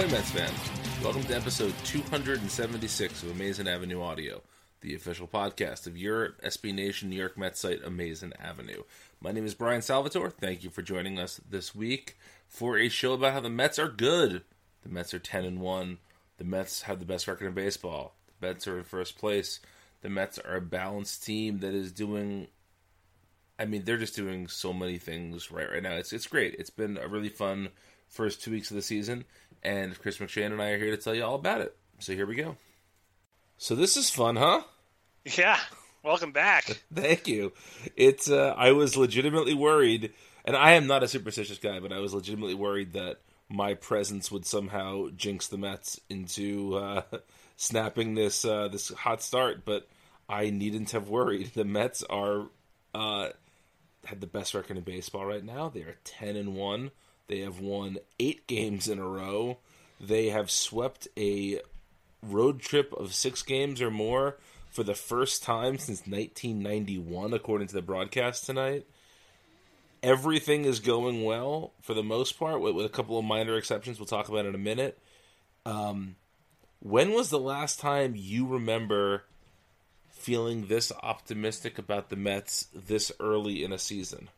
Ahoy, Mets fans! Welcome to episode 276 of Amazing Avenue Audio, the official podcast of your SB Nation New York Mets site, Amazing Avenue. My name is Brian Salvatore. Thank you for joining us this week for a show about how the Mets are good. The Mets are 10 and 1. The Mets have the best record in baseball. The Mets are in first place. The Mets are a balanced team that is doing I mean, they're just doing so many things right right now. It's it's great. It's been a really fun first two weeks of the season, and Chris McShane and I are here to tell you all about it. So here we go. So this is fun, huh? Yeah. Welcome back. Thank you. It's uh, I was legitimately worried, and I am not a superstitious guy, but I was legitimately worried that my presence would somehow jinx the Mets into uh, snapping this uh, this hot start. But I needn't have worried. The Mets are uh, had the best record in baseball right now. They are ten and one. They have won eight games in a row. They have swept a road trip of six games or more for the first time since 1991, according to the broadcast tonight. Everything is going well for the most part, with, with a couple of minor exceptions we'll talk about in a minute. Um, when was the last time you remember feeling this optimistic about the Mets this early in a season?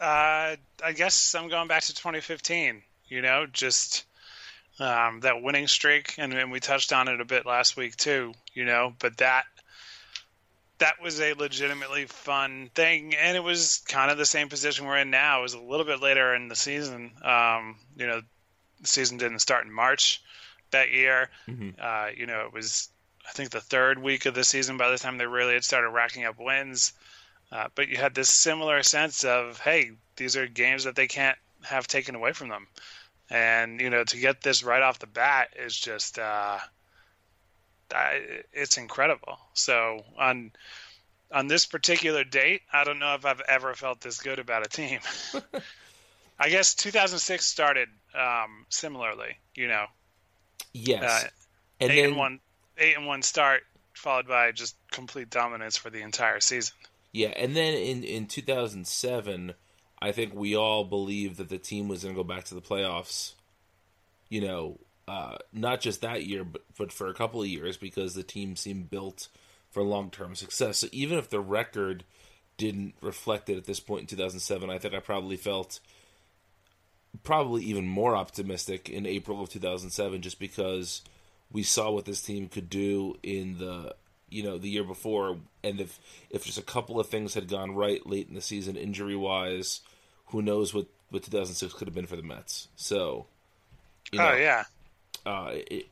Uh, I guess I'm going back to 2015. You know, just um, that winning streak, and, and we touched on it a bit last week too. You know, but that that was a legitimately fun thing, and it was kind of the same position we're in now. It was a little bit later in the season. Um, you know, the season didn't start in March that year. Mm-hmm. Uh, you know, it was I think the third week of the season by the time they really had started racking up wins. Uh, but you had this similar sense of, hey, these are games that they can't have taken away from them, and you know to get this right off the bat is just uh, it's incredible. So on on this particular date, I don't know if I've ever felt this good about a team. I guess 2006 started um, similarly. You know, Yes. uh, and eight then and one, eight and one start, followed by just complete dominance for the entire season. Yeah, and then in in 2007, I think we all believed that the team was going to go back to the playoffs. You know, uh, not just that year, but but for a couple of years because the team seemed built for long term success. So even if the record didn't reflect it at this point in 2007, I think I probably felt probably even more optimistic in April of 2007 just because we saw what this team could do in the you know the year before and if if just a couple of things had gone right late in the season injury wise who knows what what 2006 could have been for the Mets so you know, oh yeah, uh, it,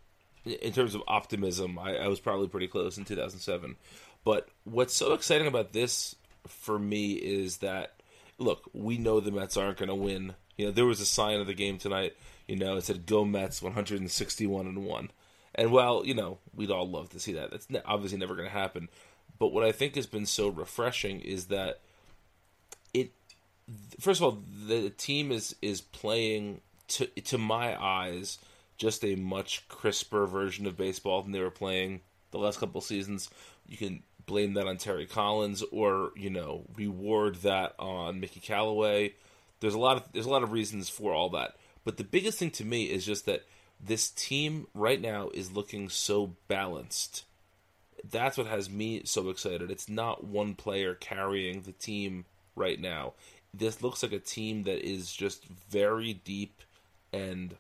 in terms of optimism, I, I was probably pretty close in 2007. But what's so exciting about this for me is that, look, we know the Mets aren't going to win. You know, there was a sign of the game tonight. You know, it said "Go Mets 161 and one." And while you know we'd all love to see that, that's obviously never going to happen. But what I think has been so refreshing is that it. First of all, the team is is playing to to my eyes just a much crisper version of baseball than they were playing the last couple seasons. You can blame that on Terry Collins or, you know, reward that on Mickey Callaway. There's a lot of there's a lot of reasons for all that. But the biggest thing to me is just that this team right now is looking so balanced. That's what has me so excited. It's not one player carrying the team right now. This looks like a team that is just very deep and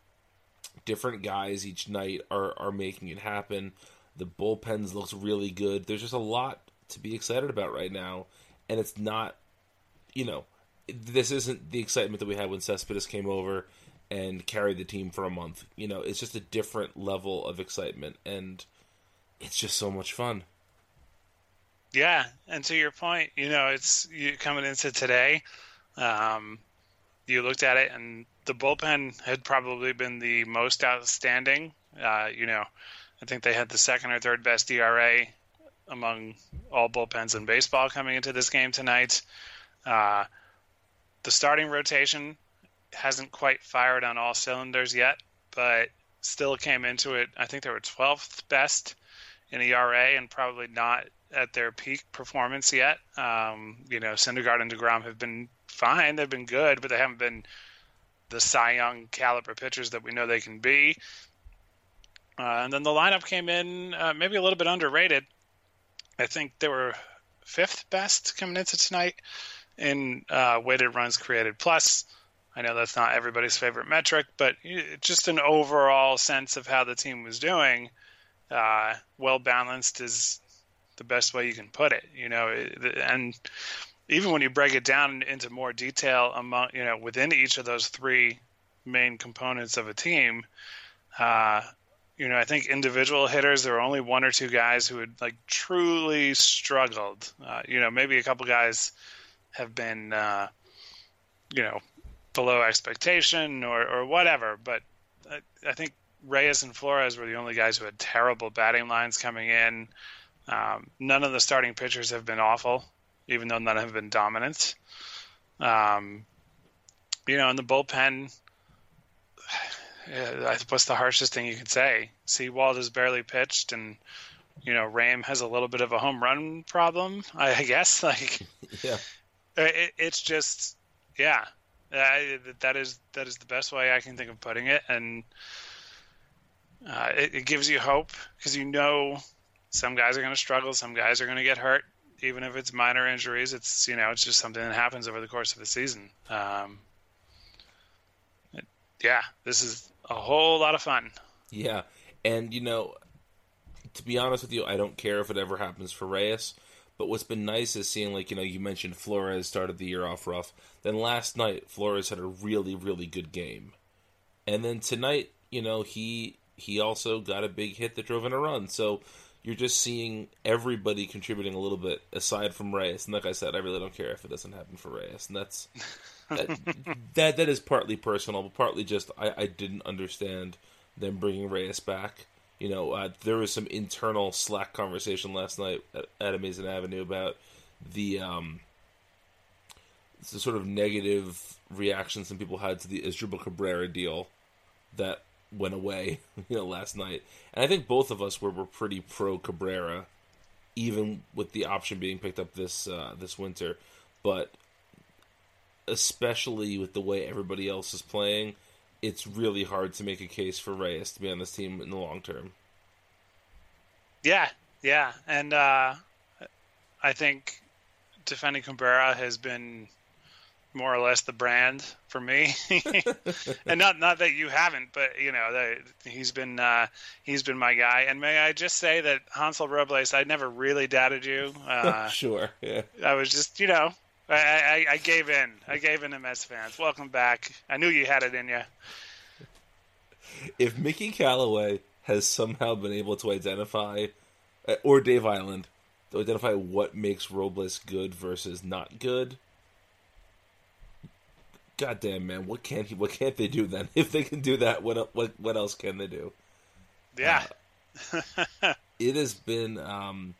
different guys each night are are making it happen. The bullpens looks really good. There's just a lot to be excited about right now, and it's not, you know, this isn't the excitement that we had when Cespedes came over and carry the team for a month. You know, it's just a different level of excitement, and it's just so much fun. Yeah, and to your point, you know, it's you coming into today. Um, you looked at it, and the bullpen had probably been the most outstanding. Uh, you know, I think they had the second or third best ERA among all bullpens in baseball coming into this game tonight. Uh, the starting rotation hasn't quite fired on all cylinders yet, but still came into it. I think they were 12th best in ERA and probably not at their peak performance yet. Um, you know, Syndergaard and DeGrom have been fine. They've been good, but they haven't been the Cy Young caliber pitchers that we know they can be. Uh, and then the lineup came in uh, maybe a little bit underrated. I think they were fifth best coming into tonight in uh, weighted runs created plus. I know that's not everybody's favorite metric, but just an overall sense of how the team was doing. Uh, well balanced is the best way you can put it, you know. And even when you break it down into more detail among, you know, within each of those three main components of a team, uh, you know, I think individual hitters, there were only one or two guys who had like truly struggled. Uh, you know, maybe a couple guys have been, uh, you know, below expectation or, or whatever. But I, I, think Reyes and Flores were the only guys who had terrible batting lines coming in. Um, none of the starting pitchers have been awful, even though none have been dominant. Um, you know, in the bullpen, what's the harshest thing you could say? Sewald has barely pitched, and you know, Ram has a little bit of a home run problem, I guess. Like, yeah, it, it's just, yeah, uh, that is that is the best way I can think of putting it, and uh, it, it gives you hope because you know some guys are going to struggle, some guys are going to get hurt, even if it's minor injuries. It's you know it's just something that happens over the course of the season. Um, it, yeah, this is a whole lot of fun. Yeah, and you know, to be honest with you, I don't care if it ever happens for Reyes. But what's been nice is seeing, like, you know, you mentioned Flores started the year off rough. Then last night, Flores had a really, really good game. And then tonight, you know, he he also got a big hit that drove in a run. So you're just seeing everybody contributing a little bit aside from Reyes. And like I said, I really don't care if it doesn't happen for Reyes. And that's that that, that is partly personal, but partly just I, I didn't understand them bringing Reyes back. You know, uh, there was some internal Slack conversation last night at, at Amazing Avenue about the um, the sort of negative reactions some people had to the Asdrubal Cabrera deal. that went away, you know, last night. And I think both of us were, were pretty pro Cabrera, even with the option being picked up this uh, this winter. But especially with the way everybody else is playing, it's really hard to make a case for Reyes to be on this team in the long term. Yeah, yeah, and uh, I think defending Cabrera has been more or less the brand for me, and not not that you haven't, but you know that he's been uh, he's been my guy. And may I just say that Hansel Robles, I never really doubted you. Uh, sure, yeah. I was just you know I, I, I gave in. I gave in to Mets fans. Welcome back. I knew you had it in you. If Mickey Callaway has somehow been able to identify, uh, or Dave Eiland, to identify what makes Robles good versus not good. Goddamn man, what can't he? What can't they do then? If they can do that, what what what else can they do? Yeah, uh, it has been. Um,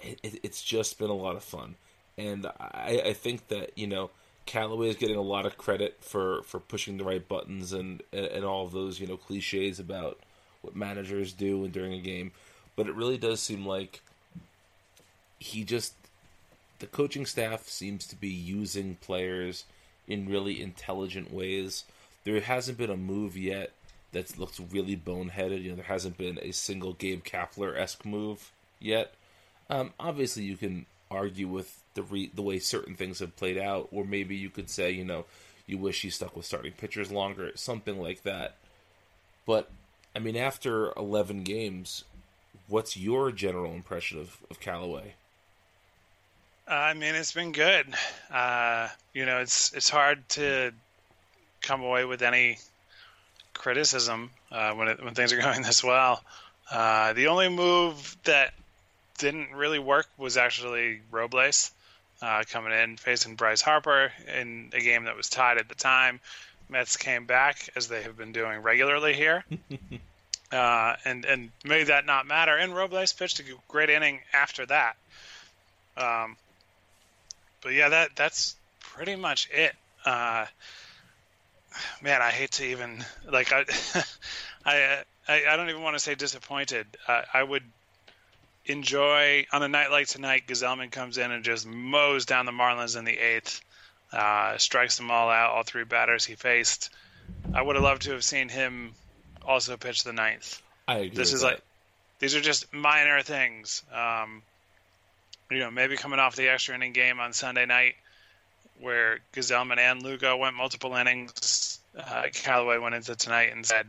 it, it's just been a lot of fun, and I, I think that you know Callaway is getting a lot of credit for, for pushing the right buttons and, and all of those you know cliches about what managers do and during a game, but it really does seem like he just the coaching staff seems to be using players in really intelligent ways. There hasn't been a move yet that looks really boneheaded. You know, there hasn't been a single Gabe Kapler esque move yet. Um, obviously, you can argue with the re- the way certain things have played out, or maybe you could say, you know, you wish he stuck with starting pitchers longer, something like that. But I mean, after eleven games, what's your general impression of of Callaway? I mean, it's been good. Uh, you know, it's it's hard to come away with any criticism uh, when it, when things are going this well. Uh, the only move that didn't really work was actually Robles uh, coming in facing Bryce Harper in a game that was tied at the time. Mets came back as they have been doing regularly here, uh, and and made that not matter. And Robles pitched a great inning after that. Um, but yeah, that that's pretty much it. Uh, man, I hate to even like I I, I, I don't even want to say disappointed. Uh, I would enjoy on a night like tonight. Gsellman comes in and just mows down the Marlins in the eighth, uh, strikes them all out. All three batters he faced. I would have loved to have seen him also pitch the ninth. I agree. This is that. like these are just minor things. Um, you know, maybe coming off the extra inning game on Sunday night, where Gsellman and Lugo went multiple innings. Uh, Callaway went into tonight and said,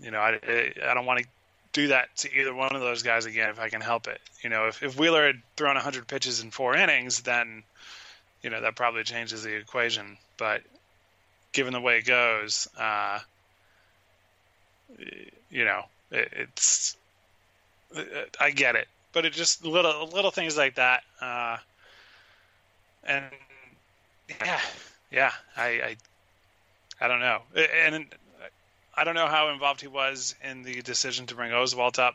you know, I, I don't want to do that to either one of those guys again if I can help it. You know, if, if Wheeler had thrown 100 pitches in four innings, then, you know, that probably changes the equation. But given the way it goes, uh, you know, it, it's, I get it, but it just little, little things like that. Uh, and yeah, yeah, I, I, I don't know. And I don't know how involved he was in the decision to bring Oswalt up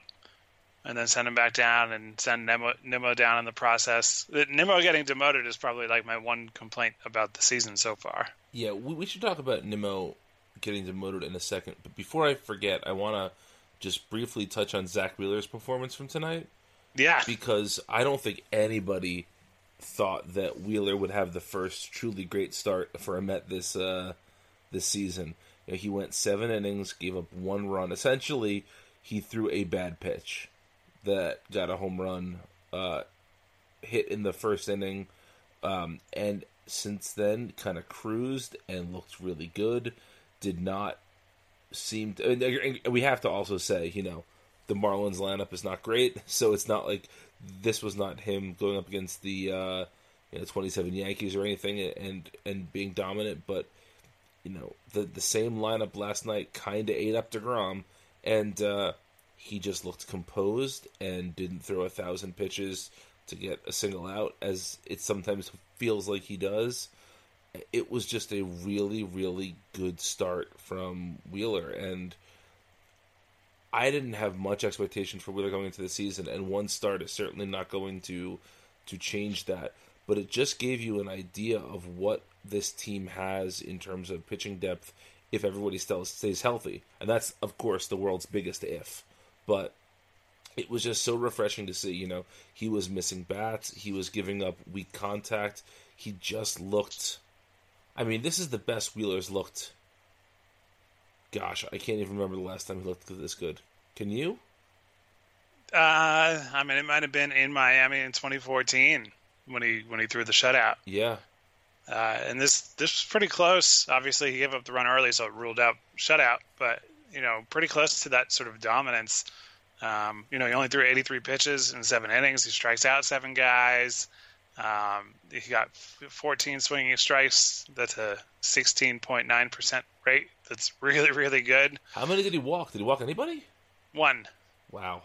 and then send him back down and send Nimmo, Nimmo down in the process. Nimmo getting demoted is probably like my one complaint about the season so far. Yeah, we, we should talk about Nimmo getting demoted in a second. But before I forget, I want to just briefly touch on Zack Wheeler's performance from tonight. Yeah. Because I don't think anybody thought that Wheeler would have the first truly great start for a Met this uh, this season. He went seven innings, gave up one run. Essentially, he threw a bad pitch that got a home run uh, hit in the first inning, um, and since then, kind of cruised and looked really good. Did not seem to. And we have to also say, you know, the Marlins lineup is not great, so it's not like this was not him going up against the uh, you know 27 Yankees or anything and and being dominant, but you know the the same lineup last night kind of ate up Degrom, and uh, he just looked composed and didn't throw a thousand pitches to get a single out as it sometimes feels like he does. It was just a really really good start from Wheeler and. I didn't have much expectation for Wheeler going into the season, and one start is certainly not going to to change that. But it just gave you an idea of what this team has in terms of pitching depth if everybody still stays healthy, and that's of course the world's biggest if. But it was just so refreshing to see. You know, he was missing bats, he was giving up weak contact. He just looked. I mean, this is the best Wheeler's looked. Gosh, I can't even remember the last time he looked this good. Can you? Uh, I mean, it might have been in Miami in 2014 when he when he threw the shutout. Yeah. Uh, and this this was pretty close. Obviously, he gave up the run early, so it ruled out shutout. But you know, pretty close to that sort of dominance. Um, you know, he only threw 83 pitches in seven innings. He strikes out seven guys. Um, he got 14 swinging strikes. That's a 16.9 percent rate. That's really really good. How many did he walk? Did he walk anybody? One. Wow.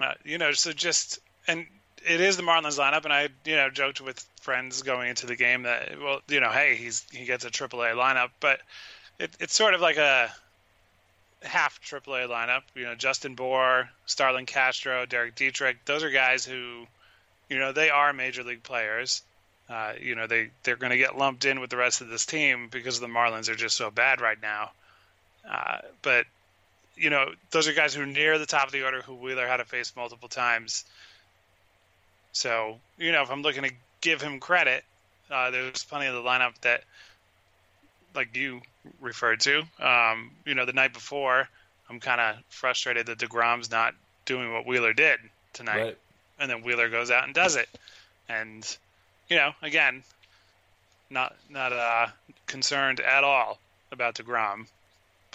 Uh, you know, so just and it is the Marlins lineup, and I you know joked with friends going into the game that well you know hey he's he gets a AAA lineup, but it, it's sort of like a half AAA lineup. You know, Justin Bour, Starlin Castro, Derek Dietrich. Those are guys who, you know, they are major league players. Uh, you know, they they're going to get lumped in with the rest of this team because the Marlins are just so bad right now. Uh, but you know, those are guys who are near the top of the order who Wheeler had to face multiple times. So, you know, if I'm looking to give him credit, uh, there's plenty of the lineup that, like you referred to, um, you know, the night before, I'm kind of frustrated that DeGrom's not doing what Wheeler did tonight. Right. And then Wheeler goes out and does it. And, you know, again, not not uh, concerned at all about DeGrom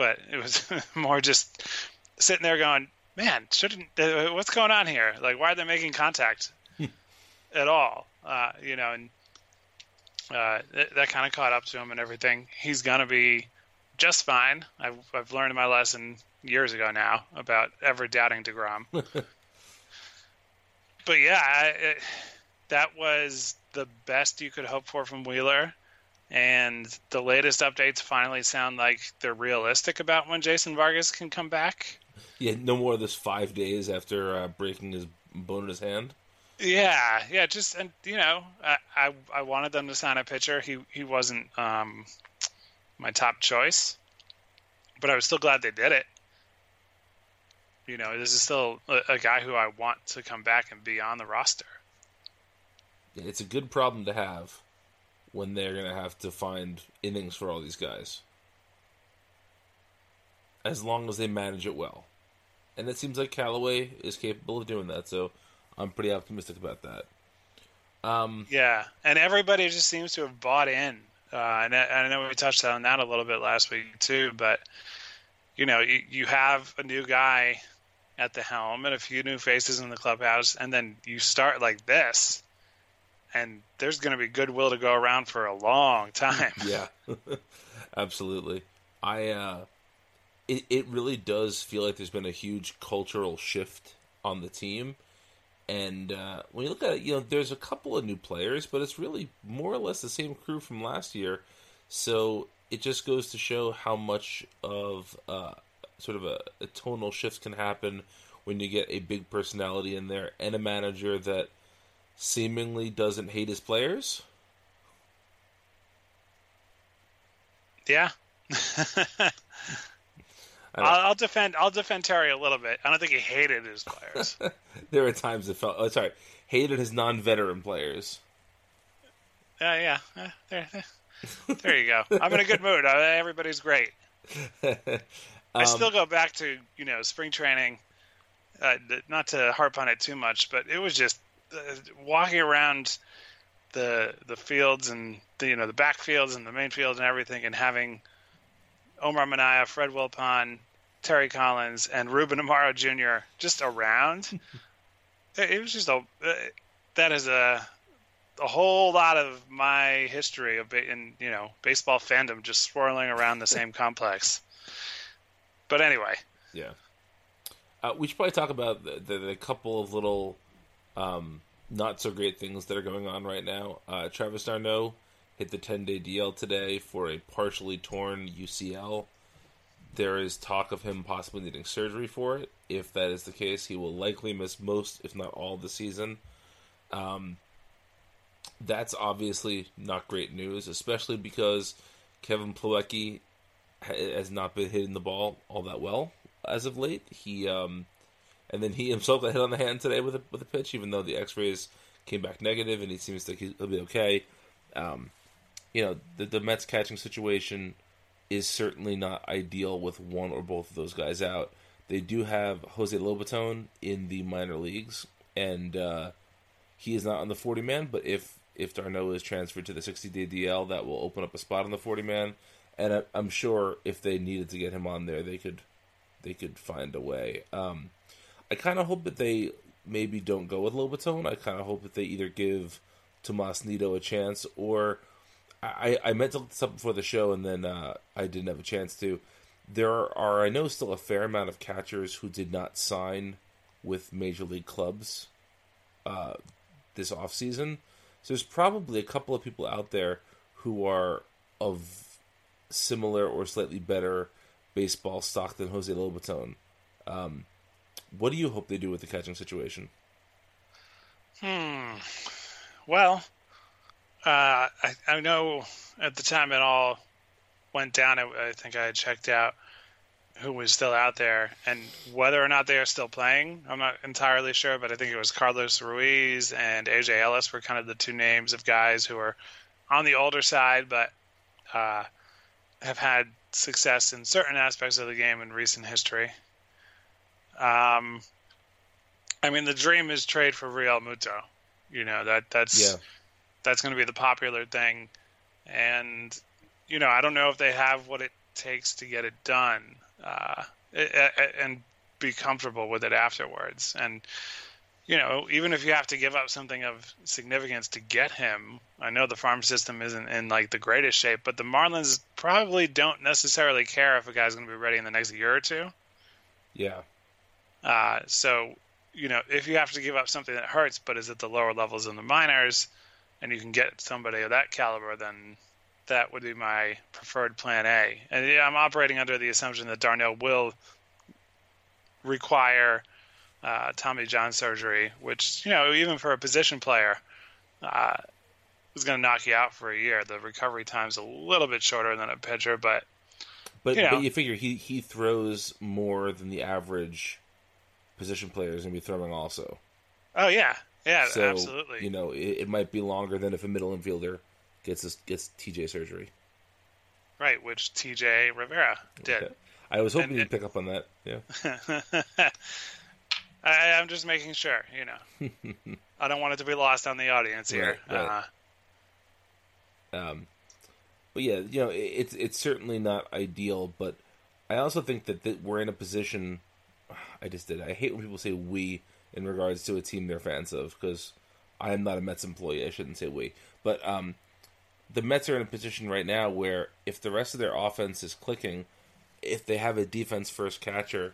but it was more just sitting there going, "Man, shouldn't uh, what's going on here? Like, why are they making contact at all? Uh, you know?" And uh, that, that kind of caught up to him and everything. He's gonna be just fine. I've I've learned my lesson years ago now about ever doubting Degrom. but yeah, I, it, that was the best you could hope for from Wheeler and the latest updates finally sound like they're realistic about when Jason Vargas can come back. Yeah, no more of this five days after uh, breaking his bone in his hand. Yeah, yeah, just and you know, I, I, I wanted them to sign a pitcher. He he wasn't um, my top choice, but I was still glad they did it. You know, this is still a, a guy who I want to come back and be on the roster. Yeah, it's a good problem to have when they're going to have to find innings for all these guys. As long as they manage it well. And it seems like Callaway is capable of doing that, so I'm pretty optimistic about that. Um, yeah, and everybody just seems to have bought in. Uh, and I, I know we touched on that a little bit last week too, but you know, you, you have a new guy at the helm and a few new faces in the clubhouse, and then you start like this and there's going to be goodwill to go around for a long time. yeah, absolutely. I uh, it it really does feel like there's been a huge cultural shift on the team, and uh, when you look at it, you know, there's a couple of new players, but it's really more or less the same crew from last year. So it just goes to show how much of uh, sort of a, a tonal shift can happen when you get a big personality in there and a manager that seemingly doesn't hate his players. Yeah. I'll, I'll, defend. I'll defend Terry a little bit. I don't think he hated his players. there are times it felt. Oh, sorry, hated his non-veteran players. Yeah, yeah. Uh, there, there, there you go. I'm in a good mood. Uh, everybody's great. um, I still go back to you know spring training. Uh, not to harp on it too much, but it was just walking around the the fields and the you know the backfields and the main fields and everything, and having Omar Minaya, Fred Wilpon, Terry Collins, and Ruben Amaro Jr. just around. it was just a that is a a whole lot of my history of in you know baseball fandom just swirling around the same complex. But anyway, yeah, uh, we should probably talk about the, the, the couple of little um, not so great things that are going on right now. Uh, Travis d'Arnaud hit the 10 day DL today for a partially torn UCL. There is talk of him possibly needing surgery for it. If that is the case, he will likely miss most, if not all, the season. Um, that's obviously not great news, especially because Kevin Plawecki has not been hitting the ball all that well as of late. He um, and then he himself got hit on the hand today with a with a pitch, even though the X-rays came back negative, and he seems like he'll be okay. Um, you know, the, the Mets catching situation is certainly not ideal with one or both of those guys out. They do have Jose Lobaton in the minor leagues, and uh, he is not on the 40 man. But if if d'Arnaud is transferred to the 60 day DL, that will open up a spot on the 40 man. And I, I'm sure if they needed to get him on there, they could they could find a way. Um, I kind of hope that they maybe don't go with Lobaton. I kind of hope that they either give Tomas Nido a chance or I, I meant to look this up before the show and then uh, I didn't have a chance to. There are, I know, still a fair amount of catchers who did not sign with major league clubs uh, this offseason. So there's probably a couple of people out there who are of similar or slightly better baseball stock than Jose Lobaton. Um, what do you hope they do with the catching situation? Hmm. Well, uh, I, I know at the time it all went down. I, I think I had checked out who was still out there and whether or not they are still playing. I'm not entirely sure, but I think it was Carlos Ruiz and AJ Ellis were kind of the two names of guys who are on the older side, but uh, have had success in certain aspects of the game in recent history. Um, I mean, the dream is trade for Realmuto. You know that that's yeah. That's going to be the popular thing, and you know I don't know if they have what it takes to get it done uh, and be comfortable with it afterwards. And you know, even if you have to give up something of significance to get him, I know the farm system isn't in like the greatest shape, but the Marlins probably don't necessarily care if a guy's going to be ready in the next year or two. Yeah. Uh, so, you know, if you have to give up something that hurts, but is at the lower levels in the minors, and you can get somebody of that caliber, then that would be my preferred plan A. And yeah, I'm operating under the assumption that d'Arnaud will require uh, Tommy John surgery, which you know even for a position player uh, is going to knock you out for a year. The recovery time's a little bit shorter than a pitcher, but but you know. but you figure he he throws more than the average position player is going to be throwing also. Oh yeah, yeah, so, absolutely. You know, it, it might be longer than if a middle infielder gets this, gets TJ surgery. Right, which TJ Rivera did. Okay. I was hoping and, you'd pick up on that. Yeah. I, am just making sure, you know. I don't want it to be lost on the audience here. Right, right. Uh, um, but yeah, you know, it, it's it's certainly not ideal, but I also think that, that we're in a position. I just did. I hate when people say "we" in regards to a team they're fans of because I am not a Mets employee. I shouldn't say "we," but um, the Mets are in a position right now where if the rest of their offense is clicking, if they have a defense first catcher,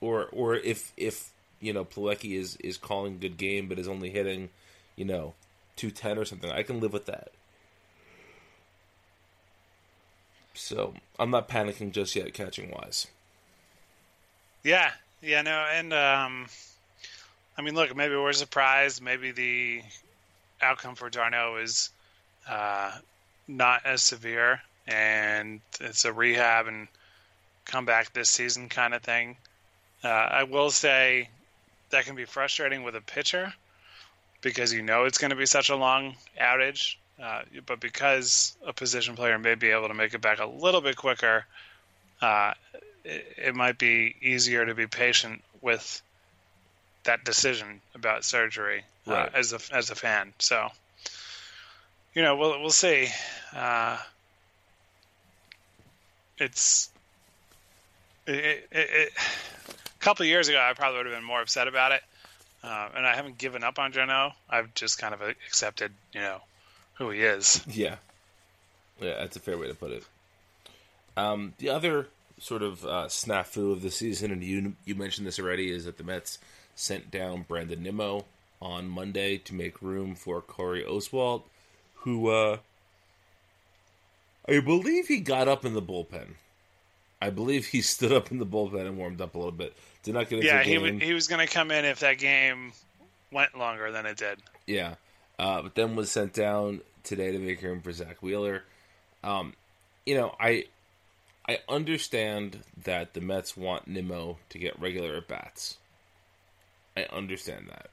or or if if you know Plawecki is is calling good game but is only hitting, you know, two ten or something, I can live with that. So I'm not panicking just yet, catching wise. Yeah, yeah, no, and um, I mean, look, maybe we're surprised. Maybe the outcome for d'Arnaud is uh, not as severe, and it's a rehab and come back this season kind of thing. Uh, I will say that can be frustrating with a pitcher because you know it's going to be such a long outage. Uh, but because a position player may be able to make it back a little bit quicker, uh, it, it, might be easier to be patient with that decision about surgery uh, as a as a fan. So you know, we'll we'll see. Uh, it's it, it, it, a couple of years ago, I probably would have been more upset about it, uh, and I haven't given up on d'Arnaud. I've just kind of accepted, you know, who he is. Yeah, yeah, that's a fair way to put it. Um, the other sort of uh, snafu of the season, and you you mentioned this already, is that the Mets sent down Brandon Nimmo on Monday to make room for Corey Oswalt who uh, I believe he got up in the bullpen. I believe he stood up in the bullpen and warmed up a little bit. Did not get into yeah, he, w- he was going to come in if that game went longer than it did. Yeah, uh, but then was sent down today to make room for Zack Wheeler. Um, you know, I I understand that the Mets want Nimmo to get regular at bats. I understand that.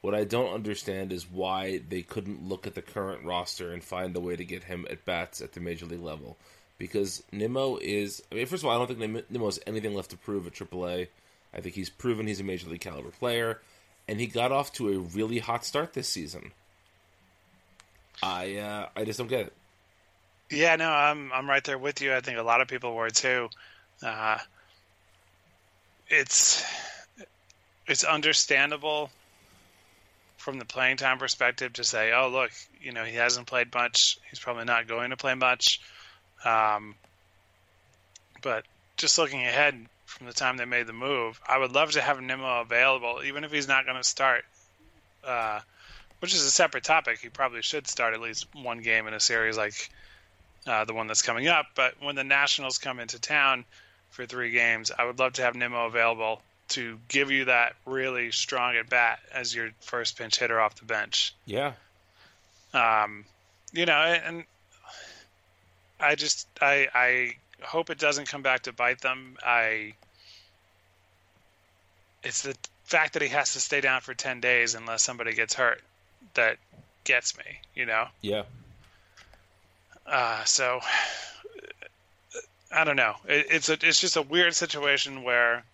What I don't understand is why they couldn't look at the current roster and find a way to get him at bats at the major league level. Because Nimmo is, I mean, first of all, I don't think Nimmo has anything left to prove at AAA. I think he's proven he's a major league caliber player, and he got off to a really hot start this season. I uh, I just don't get it. Yeah, no, I'm I'm right there with you. I think a lot of people were too. Uh, it's it's understandable from the playing time perspective to say, oh look, you know he hasn't played much. He's probably not going to play much. Um, but just looking ahead from the time they made the move, I would love to have Nimmo available, even if he's not going to start. Uh, which is a separate topic. He probably should start at least one game in a series like uh, the one that's coming up. But when the Nationals come into town for three games, I would love to have Nimmo available to give you that really strong at bat as your first pinch hitter off the bench. Yeah. Um, you know, and I just I I hope it doesn't come back to bite them. I it's the fact that he has to stay down for 10 days unless somebody gets hurt that gets me, you know? Yeah. Uh, so I don't know. It, it's a it's just a weird situation where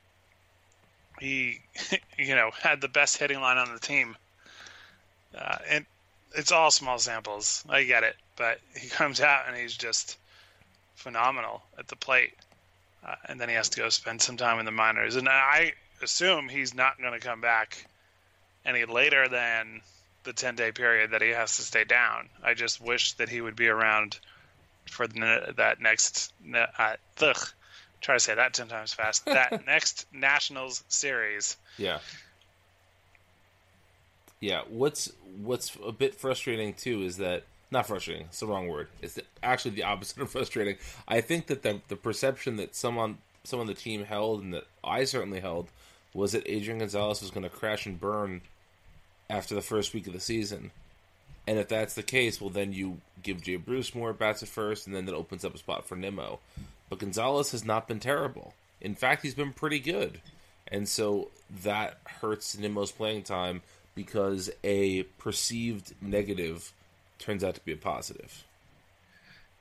he, you know, had the best hitting line on the team, uh, and it's all small samples. I get it, but he comes out and he's just phenomenal at the plate, uh, and then he has to go spend some time in the minors. And I assume he's not going to come back any later than the 10 day period that he has to stay down. I just wish that he would be around for the, that next. Uh, try to say that 10 times fast. That next Nationals series. Yeah. Yeah. What's what's a bit frustrating too is that not frustrating. It's the wrong word. It's actually the opposite of frustrating. I think that the the perception that someone some on the team held and that I certainly held was that Adrian Gonzalez was going to crash and burn after the first week of the season. And if that's the case, well, then you give Jay Bruce more bats at first, and then that opens up a spot for Nimmo. But Gonzalez has not been terrible. In fact, he's been pretty good. And so that hurts Nimmo's playing time because a perceived negative turns out to be a positive.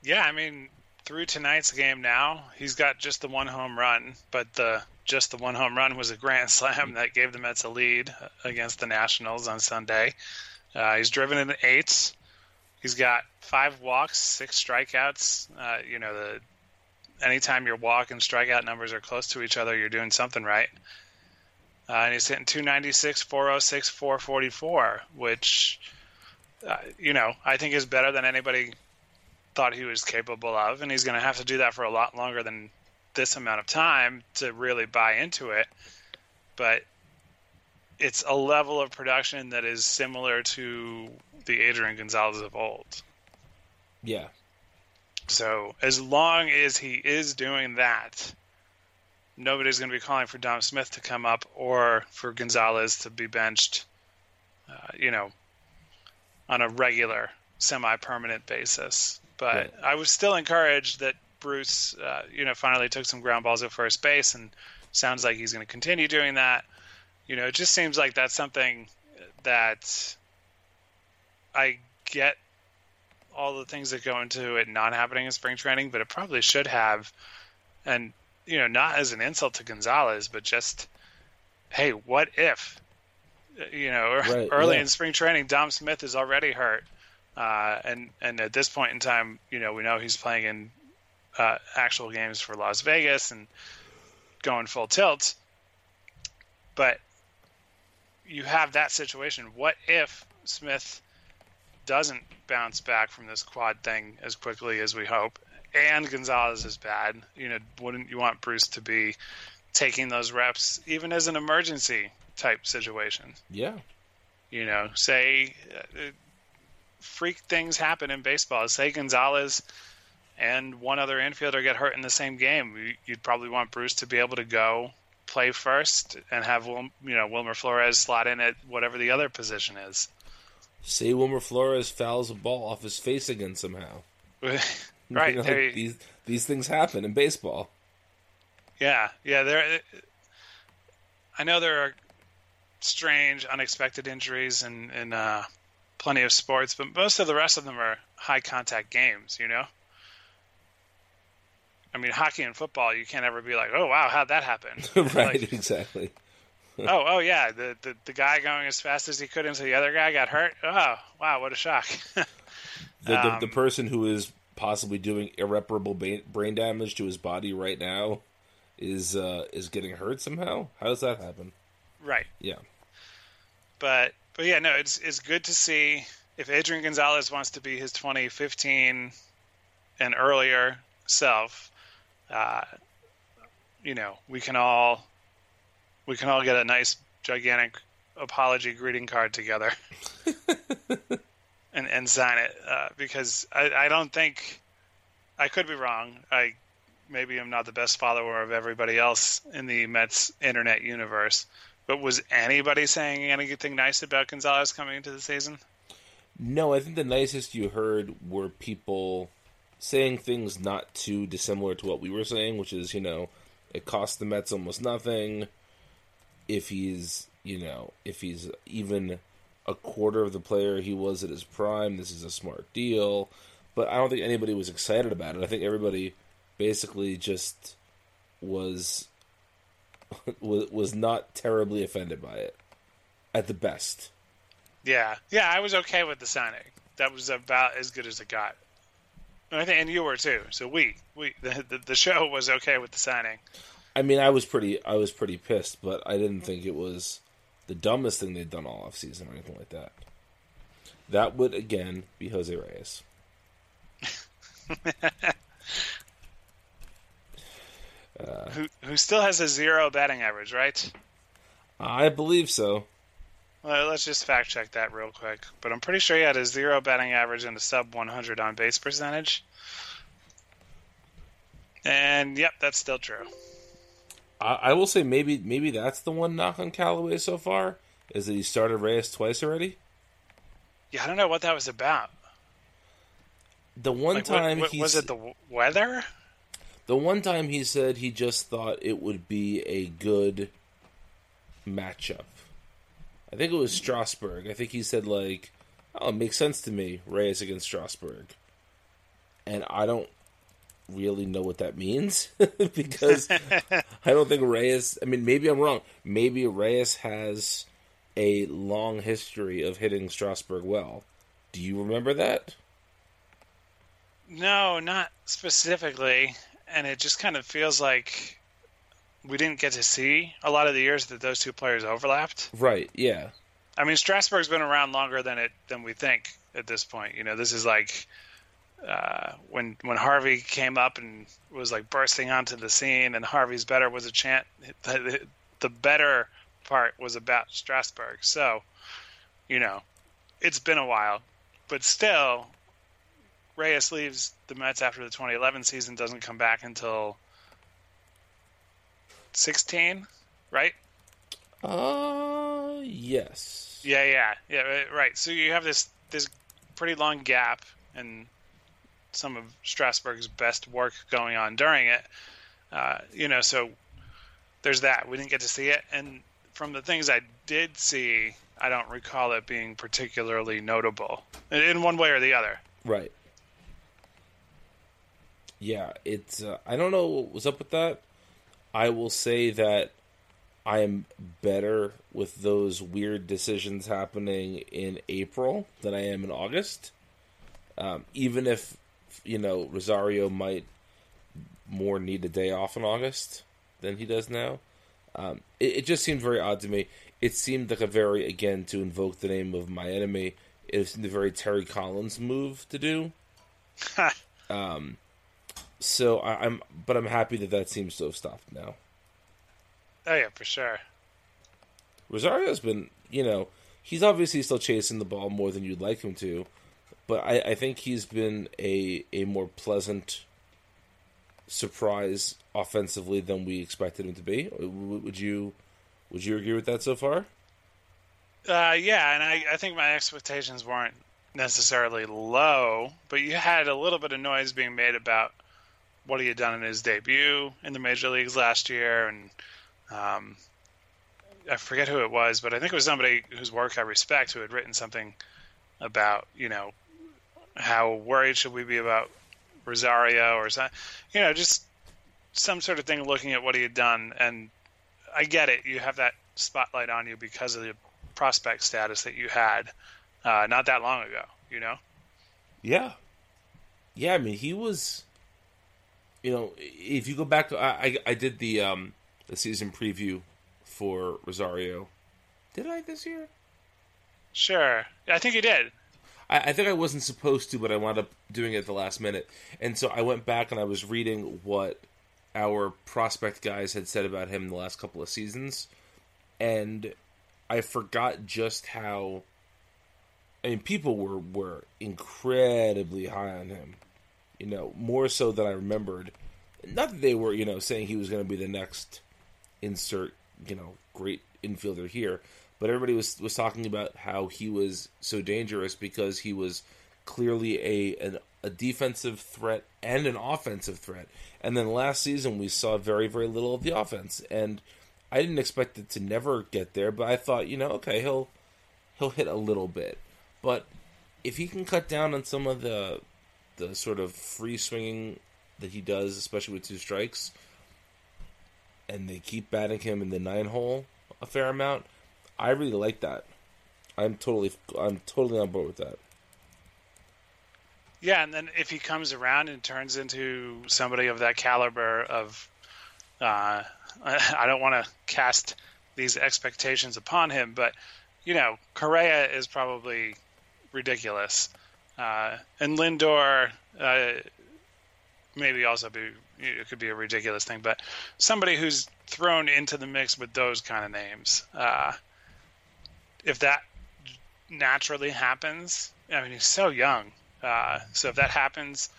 Yeah, I mean, through tonight's game now, he's got just the one home run, but the just the one home run was a grand slam that gave the Mets a lead against the Nationals on Sunday. Uh, he's driven in eights. He's got five walks, six strikeouts. Uh, you know, the anytime your walk and strikeout numbers are close to each other, you're doing something right. Uh, and he's hitting 296, 406, 444, which, uh, you know, I think is better than anybody thought he was capable of. And he's going to have to do that for a lot longer than this amount of time to really buy into it. But it's a level of production that is similar to the Adrian Gonzalez of old. Yeah. So as long as he is doing that, nobody's going to be calling for Dom Smith to come up or for Gonzalez to be benched, uh, you know, on a regular, semi-permanent basis. But right. I was still encouraged that Bruce, uh, you know, finally took some ground balls at first base, and sounds like he's going to continue doing that. You know, it just seems like that's something that I get all the things that go into it not happening in spring training, but it probably should have. And you know, not as an insult to Gonzalez, but just, hey, what if? You know, right, early yeah. in spring training, Dom Smith is already hurt, uh, and and at this point in time, you know, we know he's playing in uh, actual games for Las Vegas and going full tilt. But you have that situation. What if Smith doesn't bounce back from this quad thing as quickly as we hope, and Gonzalez is bad? You know, wouldn't you want Bruce to be taking those reps even as an emergency type situation? Yeah. You know, say uh, freak things happen in baseball. Say Gonzalez and one other infielder get hurt in the same game, you'd probably want Bruce to be able to go play first and have you know Wilmer Flores slot in at whatever the other position is. Say Wilmer Flores fouls a ball off his face again somehow. right. You know, these these things happen in baseball. Yeah, yeah. There, I know there are strange, unexpected injuries in in uh, plenty of sports, but most of the rest of them are high contact games. You know. I mean, hockey and football, you can't ever be like, "Oh wow, how'd that happen?" right, Like, exactly. Oh, oh yeah, the, the the guy going as fast as he could into the other guy got hurt. Oh, wow, what a shock. The, the, the Um, person who is possibly doing irreparable brain damage to his body right now is uh, is getting hurt somehow. How does that happen? right. Yeah, but but yeah, no, it's it's good to see if Adrian Gonzalez wants to be his 2015 and earlier self. Uh, you know, we can all we can all get a nice gigantic apology greeting card together and and sign it uh, because I, I don't think I could be wrong. I maybe I'm not the best follower of everybody else in the Mets internet universe. But was anybody saying anything nice about Gonzalez coming into the season? No, I think the nicest you heard were people saying things not too dissimilar to what we were saying, which is, you know, it cost the Mets almost nothing. If he's, you know, if he's even a quarter of the player he was at his prime, this is a smart deal. But I don't think anybody was excited about it. I think everybody basically just was was was not terribly offended by it at the best. Yeah, yeah, I was okay with the signing. That was about as good as it got. And I think, and you were too. So we, we, the, the, the show was okay with the signing. I mean, I was pretty, I was pretty pissed, but I didn't think it was the dumbest thing they'd done all off season or anything like that. That would again be Jose Reyes. Uh, Who, who still has a zero batting average, right? I believe so. Well, let's just fact check that real quick. But I'm pretty sure he had a zero batting average and a sub 100 on base percentage. And yep, that's still true. I, I will say maybe, maybe that's the one knock on Callaway so far is that he started Reyes twice already. Yeah, I don't know what that was about. The one Like, time what- he was it the weather? The one time he said he just thought it would be a good matchup. I think it was Strasburg. I think he said like, "Oh, it makes sense to me, Reyes against Strasburg," and I don't really know what that means because I don't think Reyes. I mean, maybe I'm wrong. Maybe Reyes has a long history of hitting Strasburg well. Do you remember that? No, not specifically. And it just kind of feels like we didn't get to see a lot of the years that those two players overlapped. Right. Yeah. I mean, Strasburg's been around longer than it than we think at this point. You know, this is like uh, when when Harvey came up and was like bursting onto the scene, and Harvey's better was a chant. The, the better part was about Strasburg. So, you know, it's been a while, but still, Reyes leaves the Mets after the 2011 season, doesn't come back until 16, right? Uh, yes. Yeah, yeah, yeah. right, Right. So you have this this pretty long gap, and some of Strasburg's best work going on during it. Uh, you know, so there's that. We didn't get to see it, and from the things I did see, I don't recall it being particularly notable in- in one way or the other. Right. Yeah, it's. Uh, I don't know what was up with that. I will say that I am better with those weird decisions happening in April than I am in August. Um, even if you know Rosario might more need a day off in August than he does now, um, it, it just seemed very odd to me. It seemed like a very again to invoke the name of my enemy. It seemed a very Terry Collins move to do. um, so I, I'm, but I'm happy that that seems to have stopped now. Oh yeah, for sure. Rosario's been, you know, he's obviously still chasing the ball more than you'd like him to, but I, I think he's been a a more pleasant surprise offensively than we expected him to be. Would you would you agree with that so far? Uh, yeah, and I, I think my expectations weren't necessarily low, but you had a little bit of noise being made about what he had done in his debut in the major leagues last year, and um, I forget who it was, but I think it was somebody whose work I respect who had written something about you know how worried should we be about Rosario or something, you know, just some sort of thing looking at what he had done. And I get it, you have that spotlight on you because of the prospect status that you had uh, not that long ago, you know. Yeah, yeah. I mean, he was. You know, if you go back to I, I, I did the um the season preview for Rosario. Did I this year? Sure, I think you did. I, I think I wasn't supposed to, but I wound up doing it at the last minute, and so I went back and I was reading what our prospect guys had said about him the last couple of seasons, and I forgot just how. I mean, people were were incredibly high on him, you know, more so than I remembered. Not that they were, you know, saying he was going to be the next insert, you know, great infielder here, but everybody was was talking about how he was so dangerous because he was clearly a an, a defensive threat and an offensive threat. And then last season we saw very very little of the offense, and I didn't expect it to never get there, but I thought, you know, okay, he'll he'll hit a little bit, but if he can cut down on some of the the sort of free swinging that he does, especially with two strikes, and they keep batting him in the nine hole a fair amount, I really like that. I'm totally I'm totally on board with that. Yeah, and then if he comes around and turns into somebody of that caliber of uh, I don't want to cast these expectations upon him, but you know, Correa is probably ridiculous, uh, and Lindor uh, maybe also be it could be a ridiculous thing, but somebody who's thrown into the mix with those kind of names. If that naturally happens, I mean, he's so young. Uh, so if that happens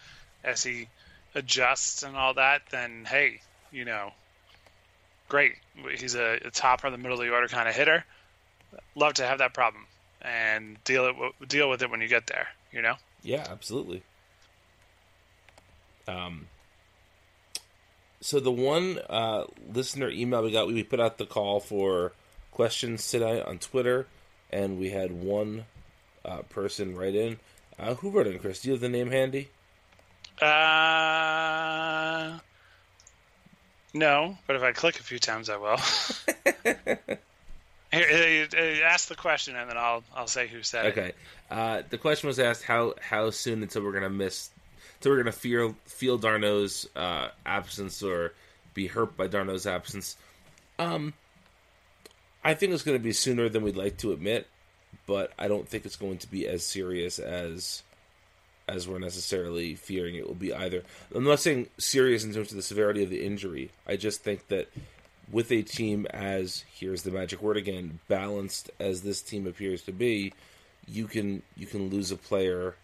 as he adjusts and all that, then hey, you know, great. He's a, a top or the middle of the order kind of hitter. Love to have that problem and deal it deal with it when you get there. You know. Yeah, absolutely. Um. So the one uh, listener email we got, we put out the call for questions today on Twitter, and we had one uh, person write in. Uh, who wrote in, Chris? Do you have the name handy? Uh, no, but if I click a few times, I will. Here, ask the question, and then I'll I'll say who said okay. it. Okay. Uh, the question was asked how how soon until we're gonna miss, until we're gonna feel feel d'Arnaud's uh, absence or be hurt by d'Arnaud's absence. Um, I think it's going to be sooner than we'd like to admit, but I don't think it's going to be as serious as as we're necessarily fearing it will be either. I'm not saying serious in terms of the severity of the injury. I just think that with a team as here's the magic word again, balanced as this team appears to be, you can you can lose a player,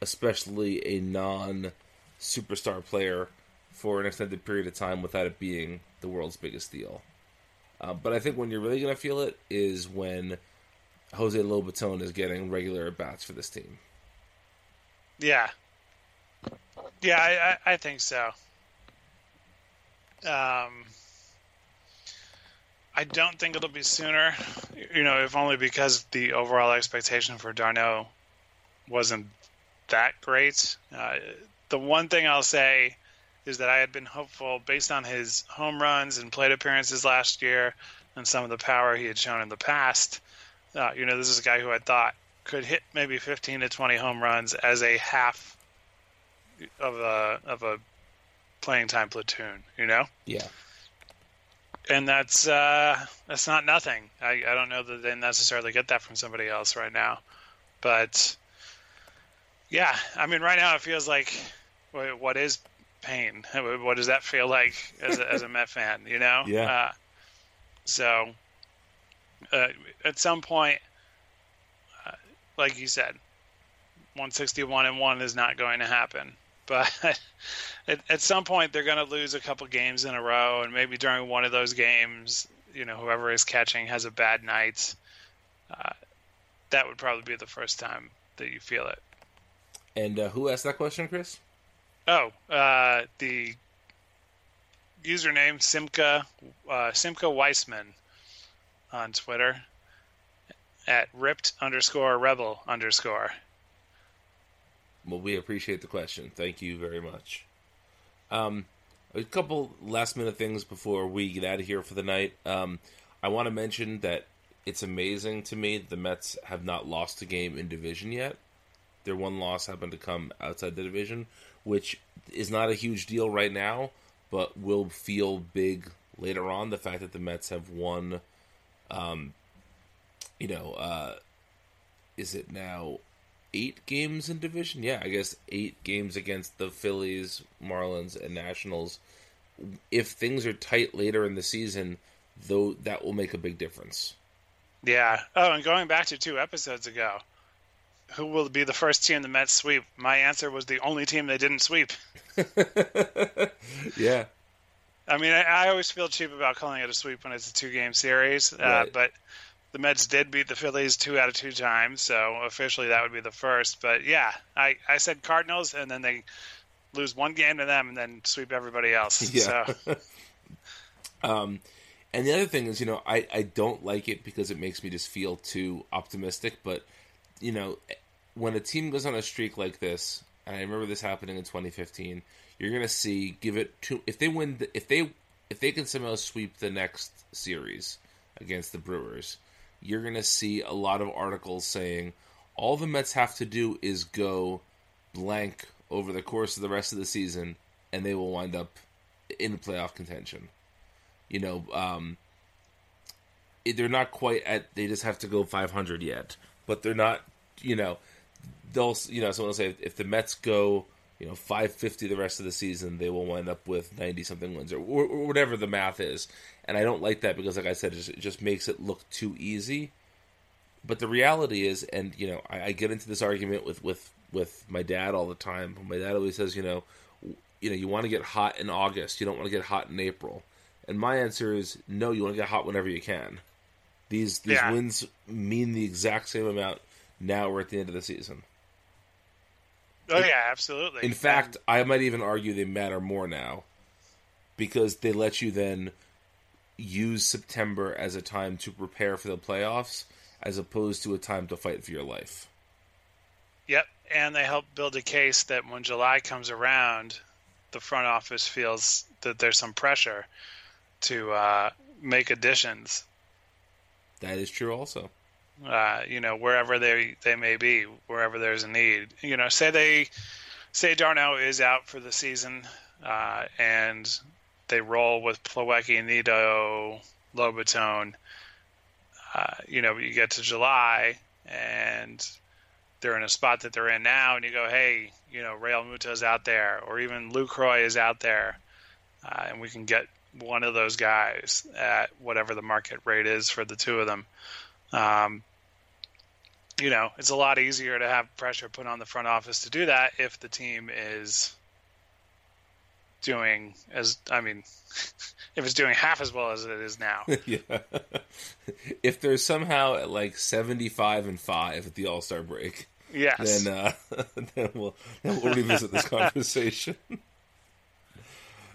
especially a non superstar player, for an extended period of time without it being the world's biggest deal. Uh, but I think when you're really going to feel it is when Jose Lobaton is getting regular at bats for this team. Yeah. Yeah, I, I, I think so. Um, I don't think it'll be sooner, you know, if only because the overall expectation for d'Arnaud wasn't that great. Uh, the one thing I'll say is that I had been hopeful based on his home runs and plate appearances last year and some of the power he had shown in the past. Uh, you know, this is a guy who I thought could hit maybe 15 to 20 home runs as a half of a of a playing time platoon. You know. Yeah. And that's uh, that's not nothing. I, I don't know that they necessarily get that from somebody else right now, but yeah, I mean, right now it feels like what is pain? What does that feel like as a, as a Met fan? You know? Yeah. Uh, so, uh, at some point, uh, like you said, 161 and one is not going to happen. But at, at some point, they're going to lose a couple games in a row, and maybe during one of those games, you know, whoever is catching has a bad night. Uh, that would probably be the first time that you feel it. And uh, who asked that question, Chris? Oh, uh, the username Simca uh, Simca Weissman on Twitter at ripped underscore rebel underscore. Well, we appreciate the question. Thank you very much. Um, a couple last minute things before we get out of here for the night. Um, I want to mention that it's amazing to me that the Mets have not lost a game in division yet. Their one loss happened to come outside the division, which is not a huge deal right now, but will feel big later on. The fact that the Mets have won, um, you know, uh, is it now eight games in division? Yeah, I guess eight games against the Phillies, Marlins, and Nationals. If things are tight later in the season, though, that will make a big difference. Yeah. Oh, and going back to two episodes ago, who will be the first team the Mets sweep? My answer was the only team they didn't sweep. yeah. I mean, I, I, always feel cheap about calling it a sweep when it's a two-game series, uh, right. but the Mets did beat the Phillies two out of two times, so officially that would be the first. But yeah, I, I said Cardinals, and then they lose one game to them, and then sweep everybody else. Yeah. So. um, and the other thing is, you know, I, I don't like it because it makes me just feel too optimistic. But, you know, when a team goes on a streak like this, and I remember this happening in 2015, you're going to see, give it to if they win, the, if they, if they can somehow sweep the next series against the Brewers, you're going to see a lot of articles saying all the Mets have to do is go blank over the course of the rest of the season, and they will wind up in the playoff contention you know, um, they're not quite at. They just have to go 500 yet, but they're not. You know, they'll. You know, someone will say if the Mets go, you know, 550 the rest of the season, they will wind up with 90 something wins or, or, or whatever the math is. And I don't like that because, like I said, it just, it just makes it look too easy. But the reality is, and you know, I, I get into this argument with with with my dad all the time. My dad always says, you know, you know, you want to get hot in August, you don't want to get hot in April. And my answer is no. You want to get hot whenever you can. These these yeah. wins mean the exact same amount now we're at the end of the season. Oh yeah, absolutely. In fact, and... I might even argue they matter more now because they let you then use September as a time to prepare for the playoffs as opposed to a time to fight for your life. Yep, and they help build a case that when July comes around, the front office feels that there's some pressure to uh, make additions. That is true, also. Uh, you know, wherever they they may be, wherever there's a need. You know, say they say d'Arnaud is out for the season, uh, and they roll with Plawecki, Nido, Lobaton. Uh, you know, you get to July and they're in a spot that they're in now, and you go, hey, you know, Realmuto's out there, or even Lucroy is out there, uh, and we can get one of those guys at whatever the market rate is for the two of them. Um, you know, it's a lot easier to have pressure put on the front office to do that if the team is doing as I mean, if it's doing half as well as it is now. yeah. if there's somehow at like 75 and 5 at the All-Star break. Yes. Then uh, then we'll then we'll revisit this conversation.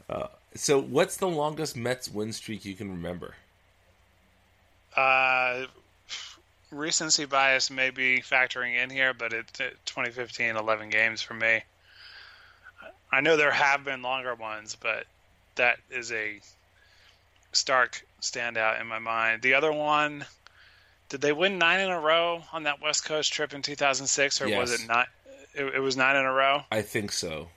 Uh, so, what's the longest Mets win streak you can remember? Uh, recency bias may be factoring in here, but it, it 2015, 11 games for me. I know there have been longer ones, but that is a stark standout in my mind. The other one, did they win nine in a row on that West Coast trip in 2006, or yes. was it not? It, it, was nine in a row. I think so.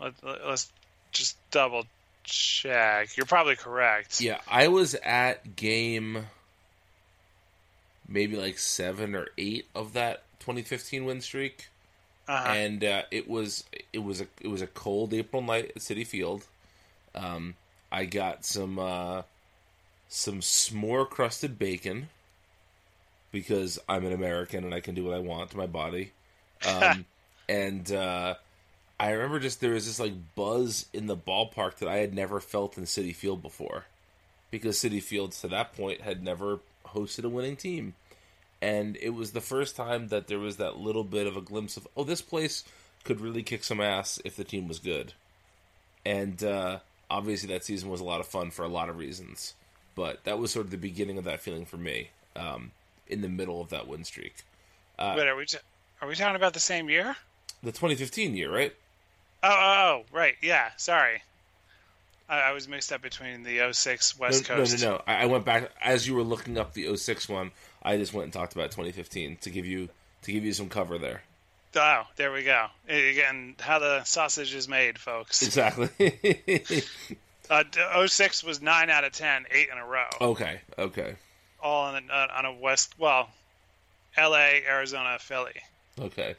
Let, us just double check. You're probably correct. Yeah, I was at game maybe like seven or eight of that 2015 win streak, uh-huh. and uh, it was it was a it was a cold April night at Citi Field. Um, I got some uh, some s'more crusted bacon because I'm an American and I can do what I want to my body. Um, and uh, I remember just there was this like buzz in the ballpark that I had never felt in Citi Field before, because Citi Fields to that point had never hosted a winning team, and it was the first time that there was that little bit of a glimpse of oh this place could really kick some ass if the team was good. And uh, obviously, that season was a lot of fun for a lot of reasons. But that was sort of the beginning of that feeling for me um, in the middle of that win streak. Uh, Wait, are we t- are we talking about the same year? The 2015 year, right? Oh, oh, oh right. Yeah, sorry. I, I was mixed up between the 06 West no, Coast. No, no, no. I, I went back as you were looking up the 06 one. I just went and talked about 2015 to give you to give you some cover there. Oh, there we go. Again, how the sausage is made, folks. Exactly. uh, 06 was 9 out of 10, 8 in a row. Okay, okay. All on a, uh, on a West, well, LA, Arizona, Philly. Okay.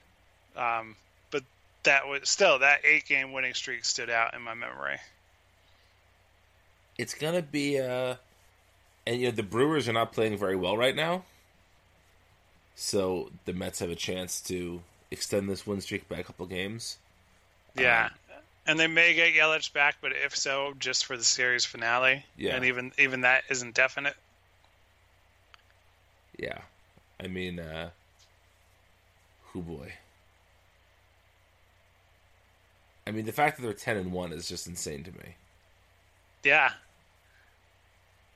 Um, but that was still, that eight game winning streak stood out in my memory. It's going to be, uh, and you know, the Brewers are not playing very well right now. So the Mets have a chance to extend this win streak by a couple games. Yeah. Um, and they may get Yelich back, but if so, just for the series finale. Yeah. And even even that isn't definite. Yeah. I mean, uh who boy. I mean the fact that they're ten and one is just insane to me. Yeah.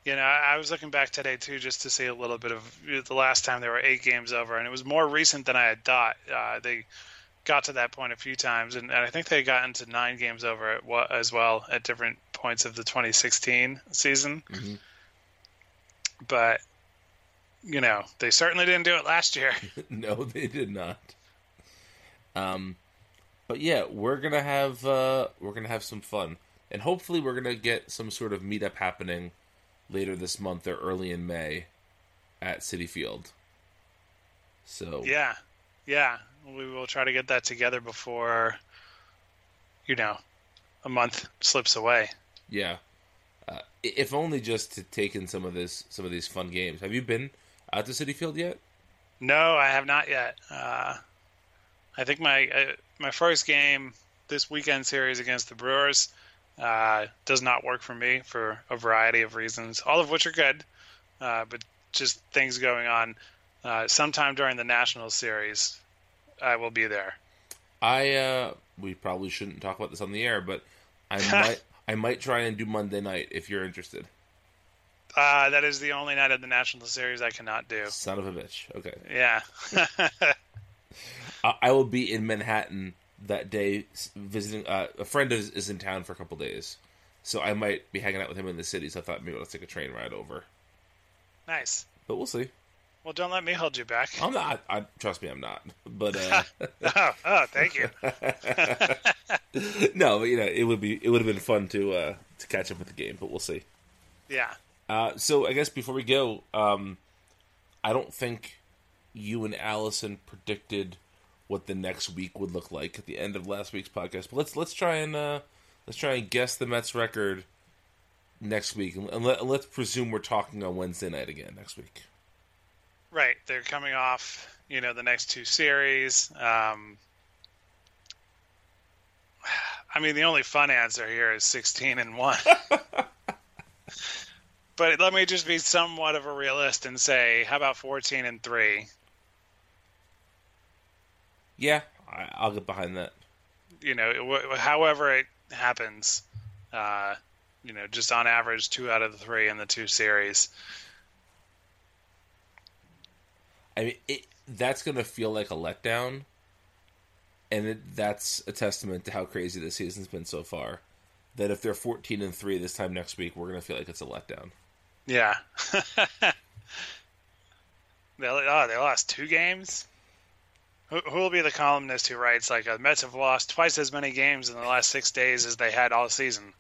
You know, I was looking back today too, just to see a little bit of the last time there were eight games over, and it was more recent than I had thought. Uh, they got to that point a few times, and, and I think they got into nine games over as well at different points of the 2016 season. Mm-hmm. But you know, they certainly didn't do it last year. no, they did not. Um, but yeah, we're gonna have uh, we're gonna have some fun, and hopefully, we're gonna get some sort of meetup happening later this month or early in May at Citi Field. So yeah, yeah, we will try to get that together before you know a month slips away. Yeah, uh, if only just to take in some of this some of these fun games. Have you been out to Citi Field yet? No, I have not yet. Uh, I think my uh, my first game this weekend series against the Brewers uh, does not work for me for a variety of reasons, all of which are good, uh, but just things going on. Uh, sometime during the National Series, I will be there. I uh, we probably shouldn't talk about this on the air, but I might I might try and do Monday night if you're interested. Uh, that is the only night of the National Series I cannot do. Son of a bitch. Okay. Yeah. I will be in Manhattan that day visiting uh, a friend is, is in town for a couple days, so I might be hanging out with him in the city. So I thought maybe let's take a train ride over. Nice, but we'll see. Well, don't let me hold you back. I'm not. I, trust me, I'm not. But uh... oh, oh, thank you. no, but you know, it would be it would have been fun to uh, to catch up with the game, but we'll see. Yeah. Uh, so I guess before we go, um, I don't think you and Allison predicted what the next week would look like at the end of last week's podcast. But let's let's try and uh, let's try and guess the Mets record next week, and, let, us presume we're talking on Wednesday night again next week. Right, they're coming off, you know, the next two series. Um, I mean, the only fun answer here is sixteen and one. but let me just be somewhat of a realist and say, how about fourteen and three? Yeah, I'll get behind that. You know, however it happens, uh, you know, just on average, two out of the three in the two series. I mean, it, that's going to feel like a letdown, and it, that's a testament to how crazy the season's been so far. That if they're fourteen and three this time next week, we're going to feel like it's a letdown. Yeah. they, oh, they lost two games. Who, who will be the columnist who writes like the Mets have lost twice as many games in the last six days as they had all season?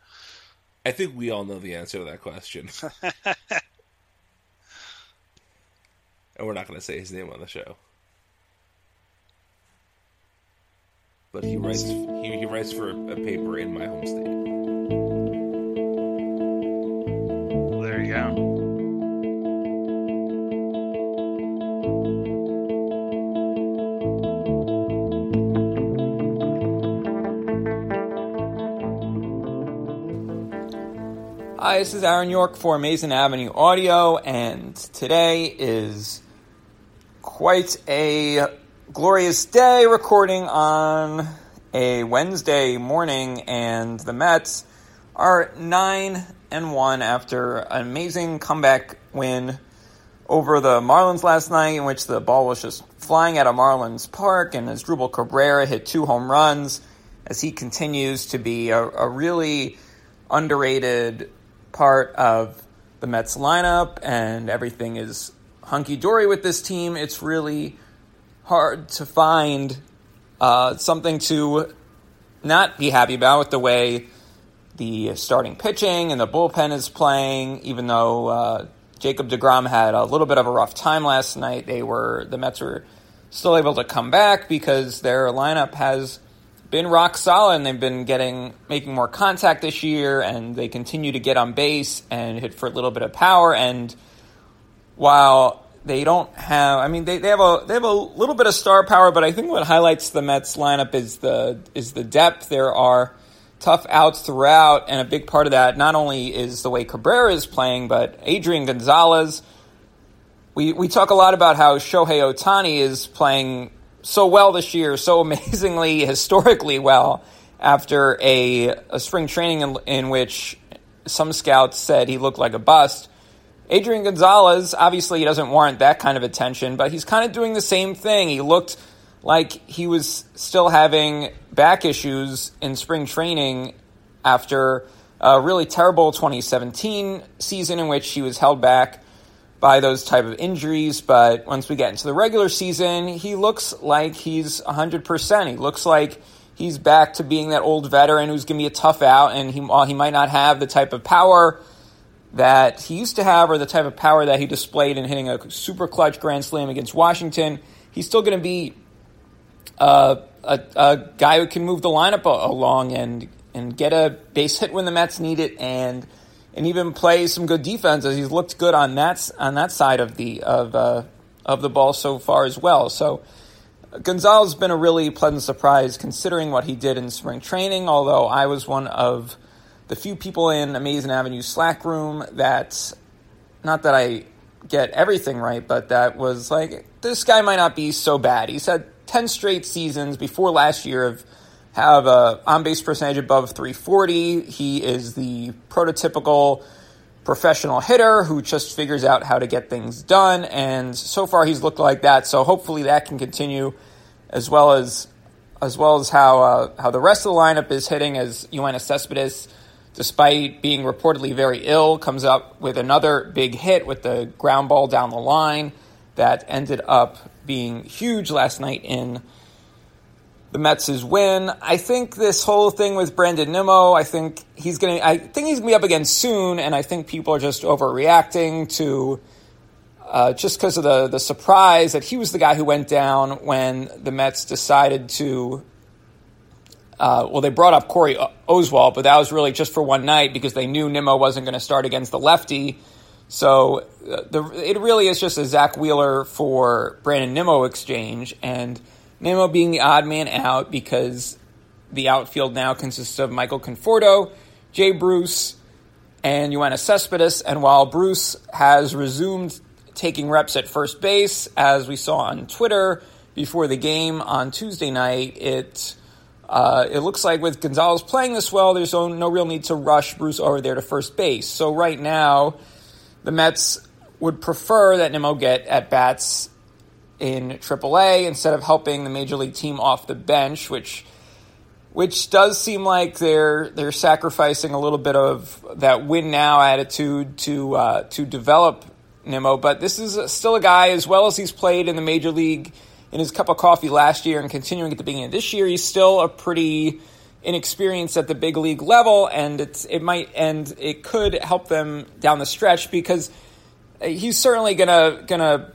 I think we all know the answer to that question. and we're not going to say his name on the show. But he writes he, he writes for a, a paper in my home state. Hi, this is Aaron York for Amazin' Avenue Audio, and today is quite a glorious day recording on a Wednesday morning, and the Mets are nine and one after an amazing comeback win over the Marlins last night, in which the ball was just flying out of Marlins Park, and as Asdrubal Cabrera hit two home runs as he continues to be a, a really underrated part of the Mets lineup, and everything is hunky dory with this team. It's really hard to find uh, something to not be happy about with the way the starting pitching and the bullpen is playing, even though uh, Jacob DeGrom had a little bit of a rough time last night. They were the Mets were still able to come back because their lineup has been rock solid and they've been getting making more contact this year and they continue to get on base and hit for a little bit of power and while they don't have I mean they, they have a they have a little bit of star power but I think what highlights the Mets lineup is the is the depth there are tough outs throughout, and a big part of that not only is the way Cabrera is playing, but Adrian Gonzalez. We we talk a lot about how Shohei Ohtani is playing so well this year, so amazingly historically well after a, a spring training in, in which some scouts said he looked like a bust. Adrian Gonzalez, obviously, he doesn't warrant that kind of attention, but he's kind of doing the same thing. He looked like he was still having back issues in spring training after a really terrible 2017 season in which he was held back by those type of injuries but once we get into the regular season he looks like he's 100% he looks like he's back to being that old veteran who's going to be a tough out and he, while he might not have the type of power that he used to have or the type of power that he displayed in hitting a super clutch grand slam against washington he's still going to be uh, a, a, guy who can move the lineup along and and get a base hit when the Mets need it, and and even play some good defense as he's looked good on that on that side of the of uh, of the ball so far as well. So Gonzalez has been a really pleasant surprise considering what he did in spring training. Although I was one of the few people in Amazin' Avenue Slack room that not that I get everything right, but that was like this guy might not be so bad. He had 10 straight seasons before last year of have a on base percentage above 340. He is the prototypical professional hitter who just figures out how to get things done, and so far he's looked like that. So hopefully that can continue, as well as as well as how uh, how the rest of the lineup is hitting. As Yoenis Cespedes, despite being reportedly very ill, comes up with another big hit with the ground ball down the line that ended up being huge last night in the Mets' win. I think this whole thing with Brandon Nimmo, I think he's going to I think he's going to be up again soon and I think people are just overreacting to uh, just because of the the surprise that he was the guy who went down when the Mets decided to uh, well, they brought up Corey Oswalt, but that was really just for one night because they knew Nimmo wasn't going to start against the lefty. So uh, the, it really is just a Zack Wheeler for Brandon Nimmo exchange, and Nimmo being the odd man out because the outfield now consists of Michael Conforto, Jay Bruce, and Yoenis Cespedes. And while Bruce has resumed taking reps at first base, as we saw on Twitter before the game on Tuesday night, it uh, it looks like with Gonzalez playing this well, there's no, no real need to rush Bruce over there to first base. So right now the Mets would prefer that Nimmo get at bats in AAA instead of helping the major league team off the bench, which which does seem like they're they're sacrificing a little bit of that win now attitude to uh, to develop Nimmo. But this is still a guy, as well as he's played in the major league in his cup of coffee last year and continuing at the beginning of this year, he's still a pretty inexperienced at the big league level, and it's it might and it could help them down the stretch because he's certainly gonna gonna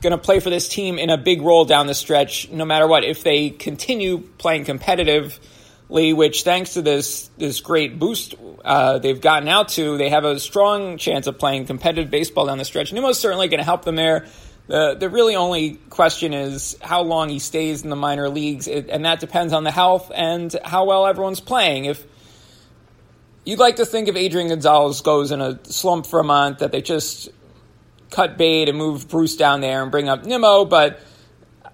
gonna play for this team in a big role down the stretch, no matter what. If they continue playing competitively, which thanks to this this great boost uh, they've gotten out to, they have a strong chance of playing competitive baseball down the stretch. Nimmo's certainly going to help them there. The, the really only question is how long he stays in the minor leagues, it, and that depends on the health and how well everyone's playing. If you'd like to think if Adrian Gonzalez goes in a slump for a month, that they just cut bait and move Bruce down there and bring up Nimmo, but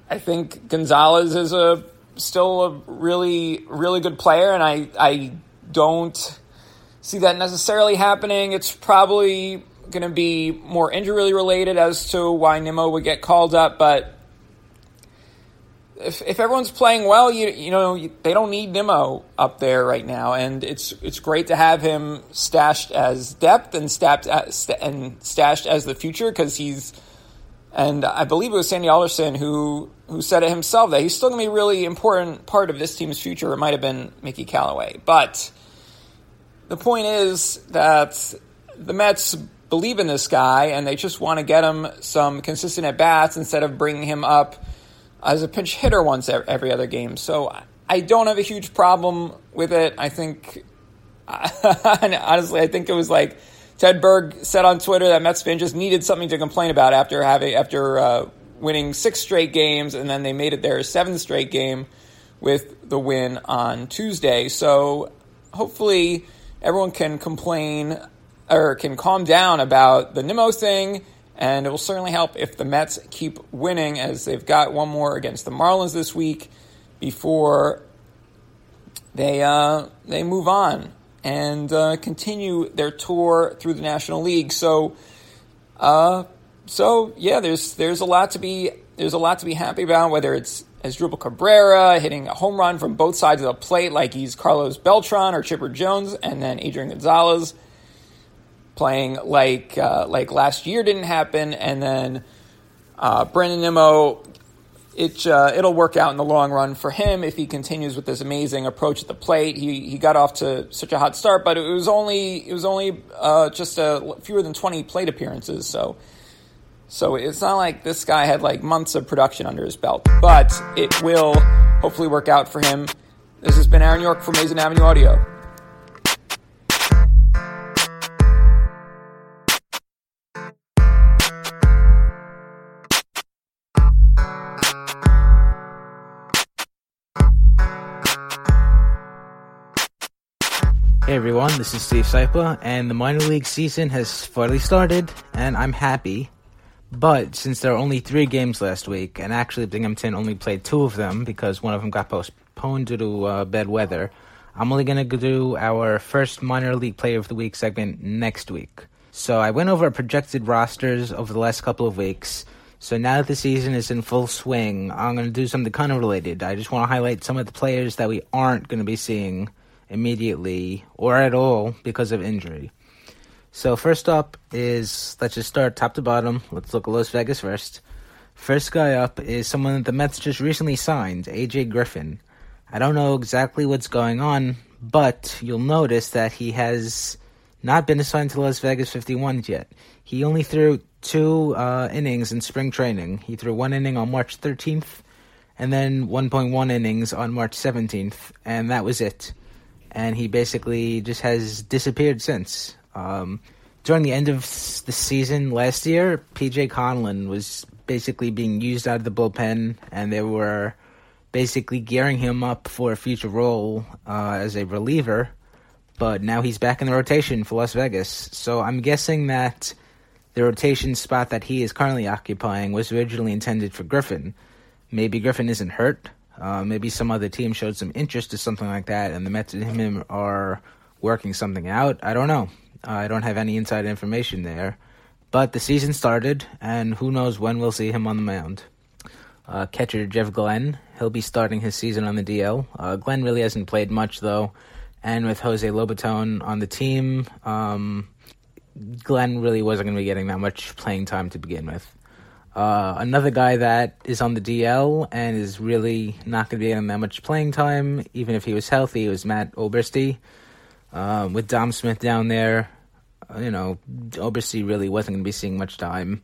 I think Gonzalez is a still a really really good player, and I I don't see that necessarily happening. It's probably going to be more injury related as to why Nimmo would get called up, but if, if everyone's playing well, you you know you, they don't need Nimmo up there right now, and it's it's great to have him stashed as depth and stashed as, and stashed as the future because he's and I believe it was Sandy Alderson who who said it himself that he's still going to be a really important part of this team's future. It might have been Mickey Callaway, but the point is that the Mets believe in this guy and they just want to get him some consistent at bats instead of bringing him up as a pinch hitter once every other game. So I don't have a huge problem with it. I think, honestly, I think it was like Ted Berg said on Twitter that Mets fans just needed something to complain about after having after uh, winning six straight games, and then they made it their seventh straight game with the win on Tuesday. So hopefully everyone can complain or can calm down about the Nimmo thing and it will certainly help if the Mets keep winning, as they've got one more against the Marlins this week before they uh, they move on and uh, continue their tour through the National League. So, uh, so yeah, there's there's a lot to be there's a lot to be happy about. Whether it's Asdrubal Cabrera hitting a home run from both sides of the plate, like he's Carlos Beltran or Chipper Jones, and then Adrian Gonzalez playing like uh, like last year didn't happen, and then uh, Brandon Nimmo. It uh, it'll work out in the long run for him if he continues with this amazing approach at the plate. He he got off to such a hot start, but it was only it was only uh, just a fewer than twenty plate appearances. So so it's not like this guy had like months of production under his belt, but it will hopefully work out for him. This has been Aaron York from Amazin' Avenue Audio. Everyone, this is Steve Sypa, and the minor league season has finally started, and I'm happy. But since there are only three games last week, and actually Binghamton only played two of them because one of them got postponed due to uh, bad weather, I'm only going to do our first minor league player of the week segment next week. So I went over projected rosters over the last couple of weeks. So now that the season is in full swing, I'm going to do something kind of related. I just want to highlight some of the players that we aren't going to be seeing immediately or at all because of injury. So first up is let's just start top to bottom. Let's look at Las Vegas first. First guy up is someone that the Mets just recently signed, AJ Griffin. I don't know exactly what's going on, but you'll notice that he has not been assigned to Las Vegas 51s yet. He only threw two uh, innings in spring training. He threw one inning on March 13th and then 1.1 innings on March 17th, and that was it and he basically just has disappeared since. Um, during the end of the season last year, PJ Conlon was basically being used out of the bullpen, and they were basically gearing him up for a future role uh, as a reliever. But now he's back in the rotation for Las Vegas. So I'm guessing that the rotation spot that he is currently occupying was originally intended for Griffin. Maybe Griffin isn't hurt. Uh, maybe some other team showed some interest to something like that, and the Mets and him are working something out. I don't know. Uh, I don't have any inside information there. But the season started, and who knows when we'll see him on the mound. Uh, catcher Jeff Glenn, he'll be starting his season on the DL. Uh, Glenn really hasn't played much, though, and with Jose Lobaton on the team, um, Glenn really wasn't going to be getting that much playing time to begin with. Uh, another guy that is on the DL and is really not going to be getting that much playing time, even if he was healthy, was Matt Oberste. Uh, with Dom Smith down there, uh, you know, Oberste really wasn't going to be seeing much time.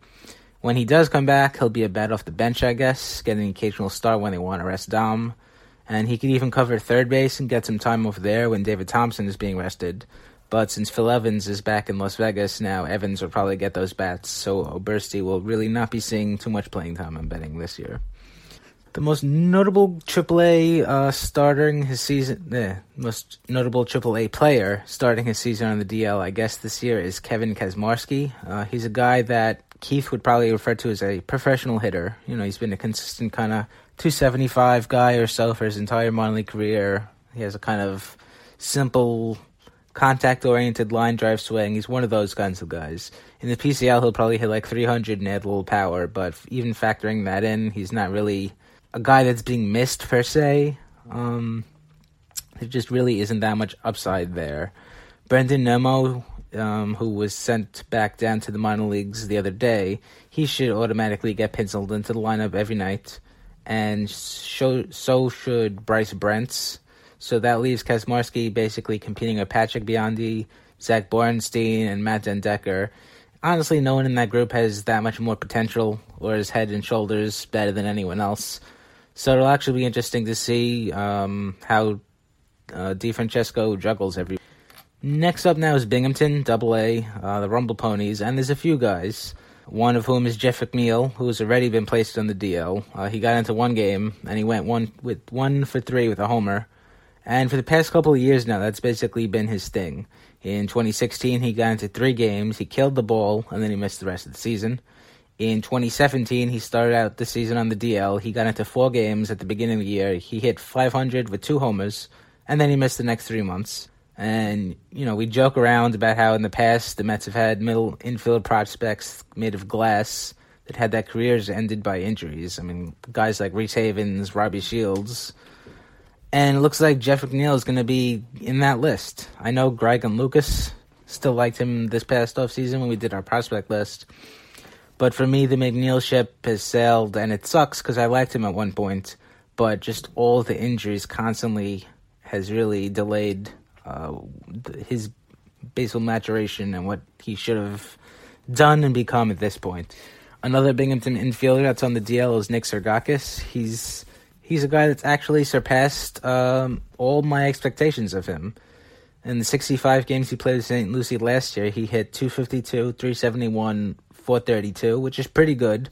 When he does come back, he'll be a bat off the bench, I guess, get an occasional start when they want to rest Dom. And he could even cover third base and get some time over there when David Thompson is being rested. But since Phil Evans is back in Las Vegas now, Evans will probably get those bats, so Oberste will really not be seeing too much playing time, I'm betting, this year. The most notable AAA uh, starting his season, eh, most notable AAA player starting his season on the DL, I guess, this year is Kevin Kaczmarski. Uh, he's a guy that Keith would probably refer to as a professional hitter. You know, he's been a consistent kind of 275 guy or so for his entire minor league career. He has a kind of simple, contact oriented line drive swing. He's one of those kinds of guys. In the PCL, he'll probably hit like 300 and add a little power, but even factoring that in, he's not really a guy that's being missed per se. Um, there just really isn't that much upside there. Brandon Nimmo, um, who was sent back down to the minor leagues the other day, he should automatically get penciled into the lineup every night, and so, so should Bryce Brentz. So that leaves Kaczmarski basically competing with Patrick Biondi, Zach Borenstein, and Matt den Dekker. Honestly, no one in that group has that much more potential or is head and shoulders better than anyone else. So it'll actually be interesting to see um, how uh, DeFrancesco juggles every. Next up now is Binghamton, Double A, uh, the Rumble Ponies, and there's a few guys. One of whom is Jeff McNeil, who has already been placed on the DL. Uh, he got into one game and he went one with one for three with a homer. And for the past couple of years now, that's basically been his thing. In 2016, he got into three games, he killed the ball, and then he missed the rest of the season. In 2017, he started out the season on the DL. He got into four games at the beginning of the year. He hit 500 with two homers, and then he missed the next three months. And, you know, we joke around about how in the past the Mets have had middle infield prospects made of glass that had their careers ended by injuries. I mean, guys like Reese Havens, Robbie Shields. And it looks like Jeff McNeil is going to be in that list. I know Greg and Lucas still liked him this past offseason when we did our prospect list. But for me, the McNeil ship has sailed, and it sucks because I liked him at one point. But just all the injuries constantly has really delayed uh, his basal maturation and what he should have done and become at this point. Another Binghamton infielder that's on the DL is Nick Sergakis. He's he's a guy that's actually surpassed um, all my expectations of him. In the 65 games he played with St. Lucie last year, he hit 252, 371, 432, which is pretty good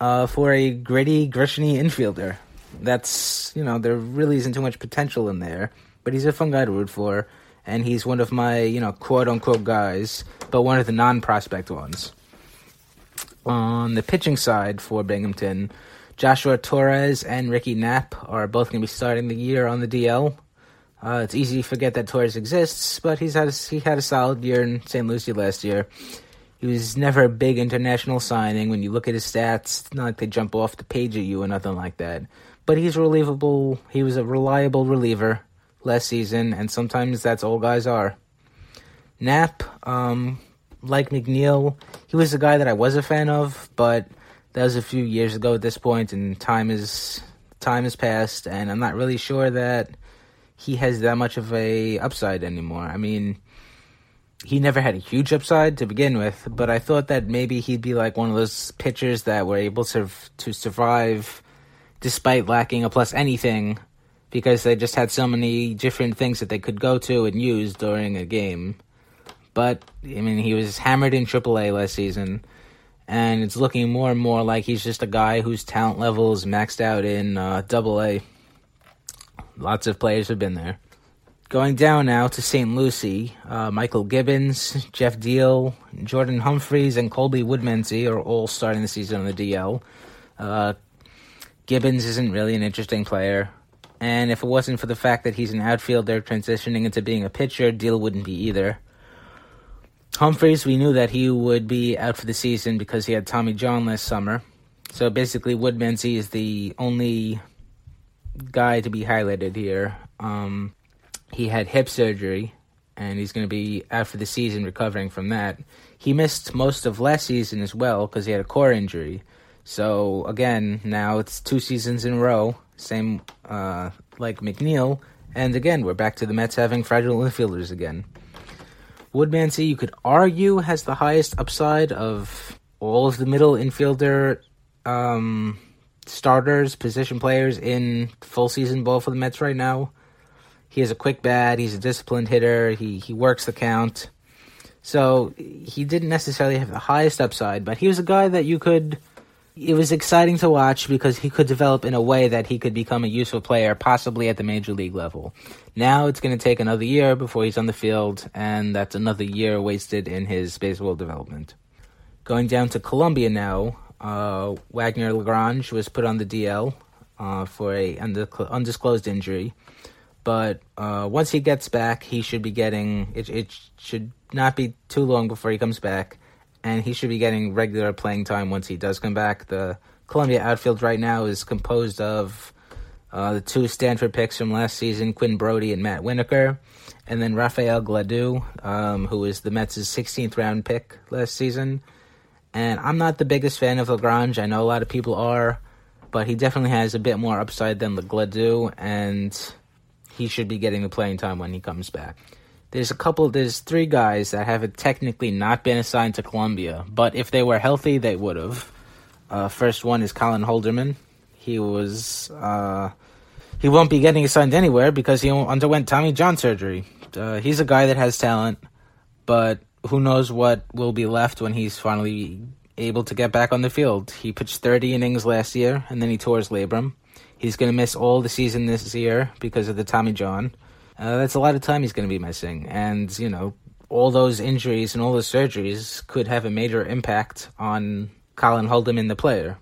uh, for a gritty, grishny infielder. That's, you know, there really isn't too much potential in there, but he's a fun guy to root for, and he's one of my, you know, quote unquote guys, but one of the non prospect ones. On the pitching side for Binghamton, Joshua Torres and Ricky Knapp are both going to be starting the year on the DL. Uh, it's easy to forget that Torres exists, but he's had a, he had a solid year in St. Lucie last year. He was never a big international signing. When you look at his stats, it's not like they jump off the page at you or nothing like that. But he's relievable. He was a reliable reliever last season, and sometimes that's all guys are. Knapp, um, like McNeil, he was a guy that I was a fan of, but that was a few years ago at this point, and time is time has passed, and I'm not really sure that he has that much of a upside anymore. I mean, he never had a huge upside to begin with, but I thought that maybe he'd be like one of those pitchers that were able to to survive despite lacking a plus anything because they just had so many different things that they could go to and use during a game. But I mean, he was hammered in AAA last season, and it's looking more and more like he's just a guy whose talent level is maxed out in uh, AA. Lots of players have been there. Going down now to St. Lucie, uh, Michael Gibbons, Jeff Diehl, Jordan Humphreys, and Colby Woodmansee are all starting the season on the DL. Uh, Gibbons isn't really an interesting player, and if it wasn't for the fact that he's an outfielder transitioning into being a pitcher, Diehl wouldn't be either. Humphreys, we knew that he would be out for the season because he had Tommy John last summer. So basically, Woodmansee is the only guy to be highlighted here. Um, he had hip surgery, and he's going to be out for the season recovering from that. He missed most of last season as well because he had a core injury. So again, now it's two seasons in a row, same uh, like McNeil, and again we're back to the Mets having fragile infielders again. Woodmansee, you could argue, has the highest upside of all of the middle infielder um, starters, position players in full season ball for the Mets right now. He has a quick bat. He's a disciplined hitter. He he works the count. So he didn't necessarily have the highest upside, but he was a guy that you could. It was exciting to watch because he could develop in a way that he could become a useful player, possibly at the major league level. Now it's going to take another year before he's on the field, and that's another year wasted in his baseball development. Going down to Columbia now, uh, Wagner Lagrange was put on the DL. uh, for a undisclosed injury. But uh, once he gets back, he should be getting it. It should not be too long before he comes back, and he should be getting regular playing time once he does come back. The Columbia outfield right now is composed of uh, the two Stanford picks from last season, Quinn Brodey and Matt Winaker, and then Rafael Gladu, um, who was the Mets' 16th round pick last season. And I'm not the biggest fan of Lagrange. I know a lot of people are, but he definitely has a bit more upside than Gladu, and he should be getting the playing time when he comes back. There's a couple, there's three guys that have technically not been assigned to Columbia, but if they were healthy, they would have. Uh, first one is Colin Holderman. He was, uh, he won't be getting assigned anywhere because he underwent Tommy John surgery. Uh, he's a guy that has talent, but who knows what will be left when he's finally able to get back on the field. He pitched 30 innings last year, and then he tore his labrum. He's going to miss all the season this year because of the Tommy John. Uh, that's a lot of time he's going to be missing. And, you know, all those injuries and all those surgeries could have a major impact on Colin Holderman, the player.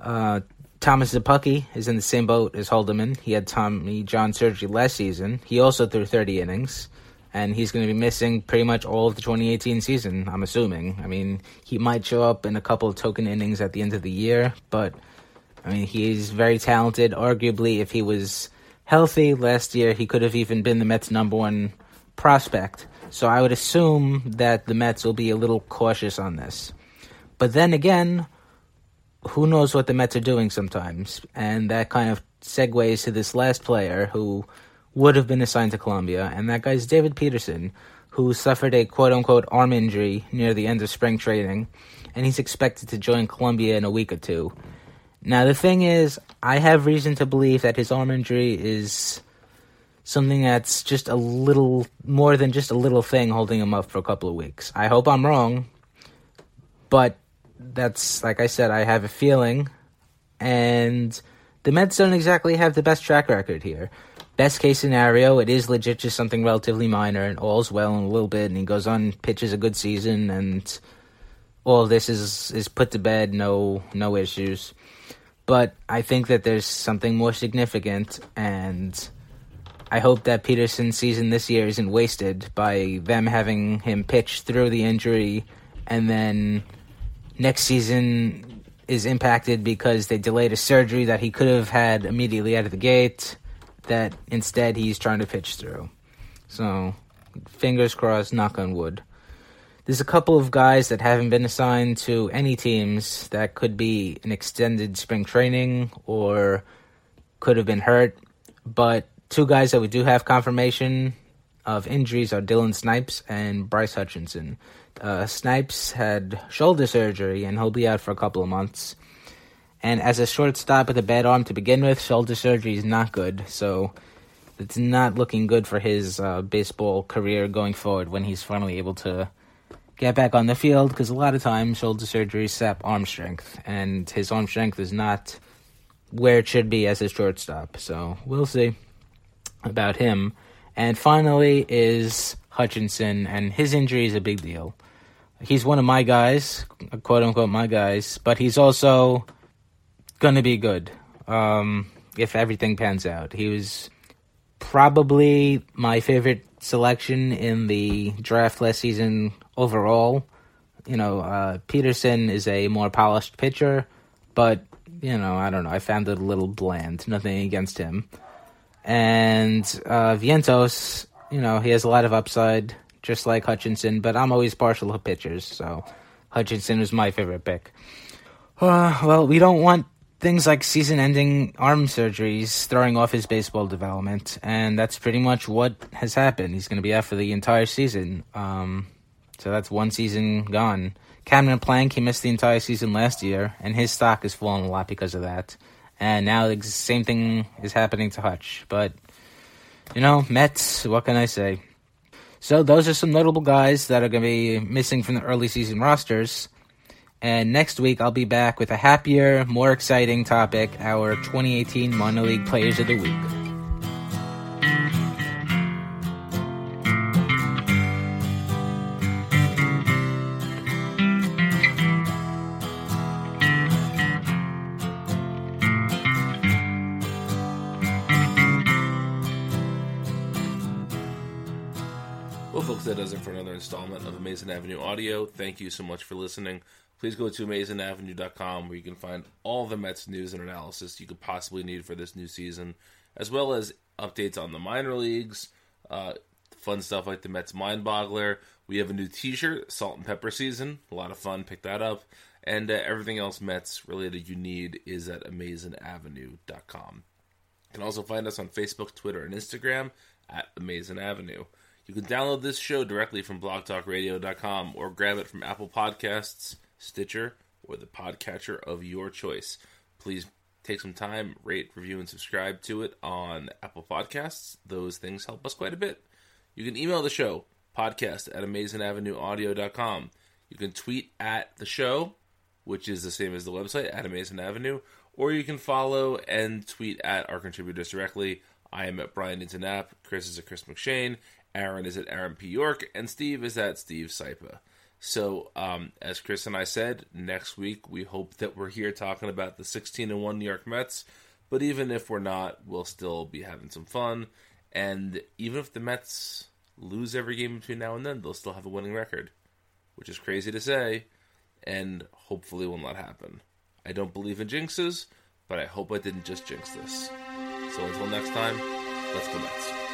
Uh, Thomas Szapucki is in the same boat as Holderman. He had Tommy John surgery last season. He also threw 30 innings, and he's going to be missing pretty much all of the 2018 season, I'm assuming. I mean, he might show up in a couple of token innings at the end of the year, but I mean, he's very talented. Arguably, if he was healthy last year, he could have even been the Mets' number one prospect. So I would assume that the Mets will be a little cautious on this. But then again, who knows what the Mets are doing sometimes? And that kind of segues to this last player who would have been assigned to Columbia, and that guy's David Peterson, who suffered a quote unquote arm injury near the end of spring training, and he's expected to join Columbia in a week or two. Now, the thing is, I have reason to believe that his arm injury is something that's just a little more than just a little thing holding him up for a couple of weeks. I hope I'm wrong, but that's, like I said, I have a feeling. And the Mets don't exactly have the best track record here. Best case scenario, it is legit just something relatively minor, and all's well in a little bit, and he goes on, pitches a good season, and all this is is put to bed, no no issues. But I think that there's something more significant, and I hope that Peterson's season this year isn't wasted by them having him pitch through the injury, and then next season is impacted because they delayed a surgery that he could have had immediately out of the gate, that instead he's trying to pitch through. So, fingers crossed, knock on wood there's a couple of guys that haven't been assigned to any teams that could be an extended spring training or could have been hurt. But two guys that we do have confirmation of injuries are Dylan Snipes and Bryce Hutchinson. Uh, Snipes had shoulder surgery and he'll be out for a couple of months. And as a shortstop with a bad arm to begin with, shoulder surgery is not good. So it's not looking good for his uh, baseball career going forward when he's finally able to get back on the field because a lot of times shoulder surgery sap arm strength, and his arm strength is not where it should be as a shortstop. So we'll see about him. And finally is Hutchinson, and his injury is a big deal. He's one of my guys, quote unquote my guys, but he's also going to be good um, if everything pans out. He was probably my favorite selection in the draft last season overall. You know, uh, Peterson is a more polished pitcher, but you know, I don't know. I found it a little bland. Nothing against him. And uh, Vientos, you know, he has a lot of upside, just like Hutchinson. But I'm always partial to pitchers, so Hutchinson was my favorite pick. Uh, well, we don't want things like season ending arm surgeries throwing off his baseball development, and that's pretty much what has happened. He's going to be out for the entire season. Um, so that's one season gone. Cameron Planck, he missed the entire season last year, and his stock has fallen a lot because of that. And now the same thing is happening to Hutch. But, you know, Mets, what can I say? So those are some notable guys that are going to be missing from the early season rosters. And next week, I'll be back with a happier, more exciting topic our 2018 Minor League Players of the Week. That does it for another installment of Amazin' Avenue Audio. Thank you so much for listening. Please go to AmazinAvenue.com where you can find all the Mets news and analysis you could possibly need for this new season, as well as updates on the minor leagues, uh, fun stuff like the Mets Mind Boggler. We have a new T-shirt, Salt and Pepper Season. A lot of fun. Pick that up. And uh, everything else Mets related you need is at AmazinAvenue.com. You can also find us on Facebook, Twitter, and Instagram at Amazin' Avenue. You can download this show directly from blogtalkradio.com or grab it from Apple Podcasts, Stitcher, or the podcatcher of your choice. Please take some time, rate, review, and subscribe to it on Apple Podcasts. Those things help us quite a bit. You can email the show, podcast at amazinavenueaudio.com. You can tweet at the show, which is the same as the website, at Amazin' Avenue, or you can follow and tweet at our contributors directly. I am at Brian Intonap, Chris is at Chris McShane, Aaron is at Aaron P. York, and Steve is at Steve Sypa. So, um, as Chris and I said, next week we hope that we're here talking about the 16 and 1 New York Mets. But even if we're not, we'll still be having some fun. And even if the Mets lose every game between now and then, they'll still have a winning record, which is crazy to say, and hopefully will not happen. I don't believe in jinxes, but I hope I didn't just jinx this. So until next time, let's go Mets.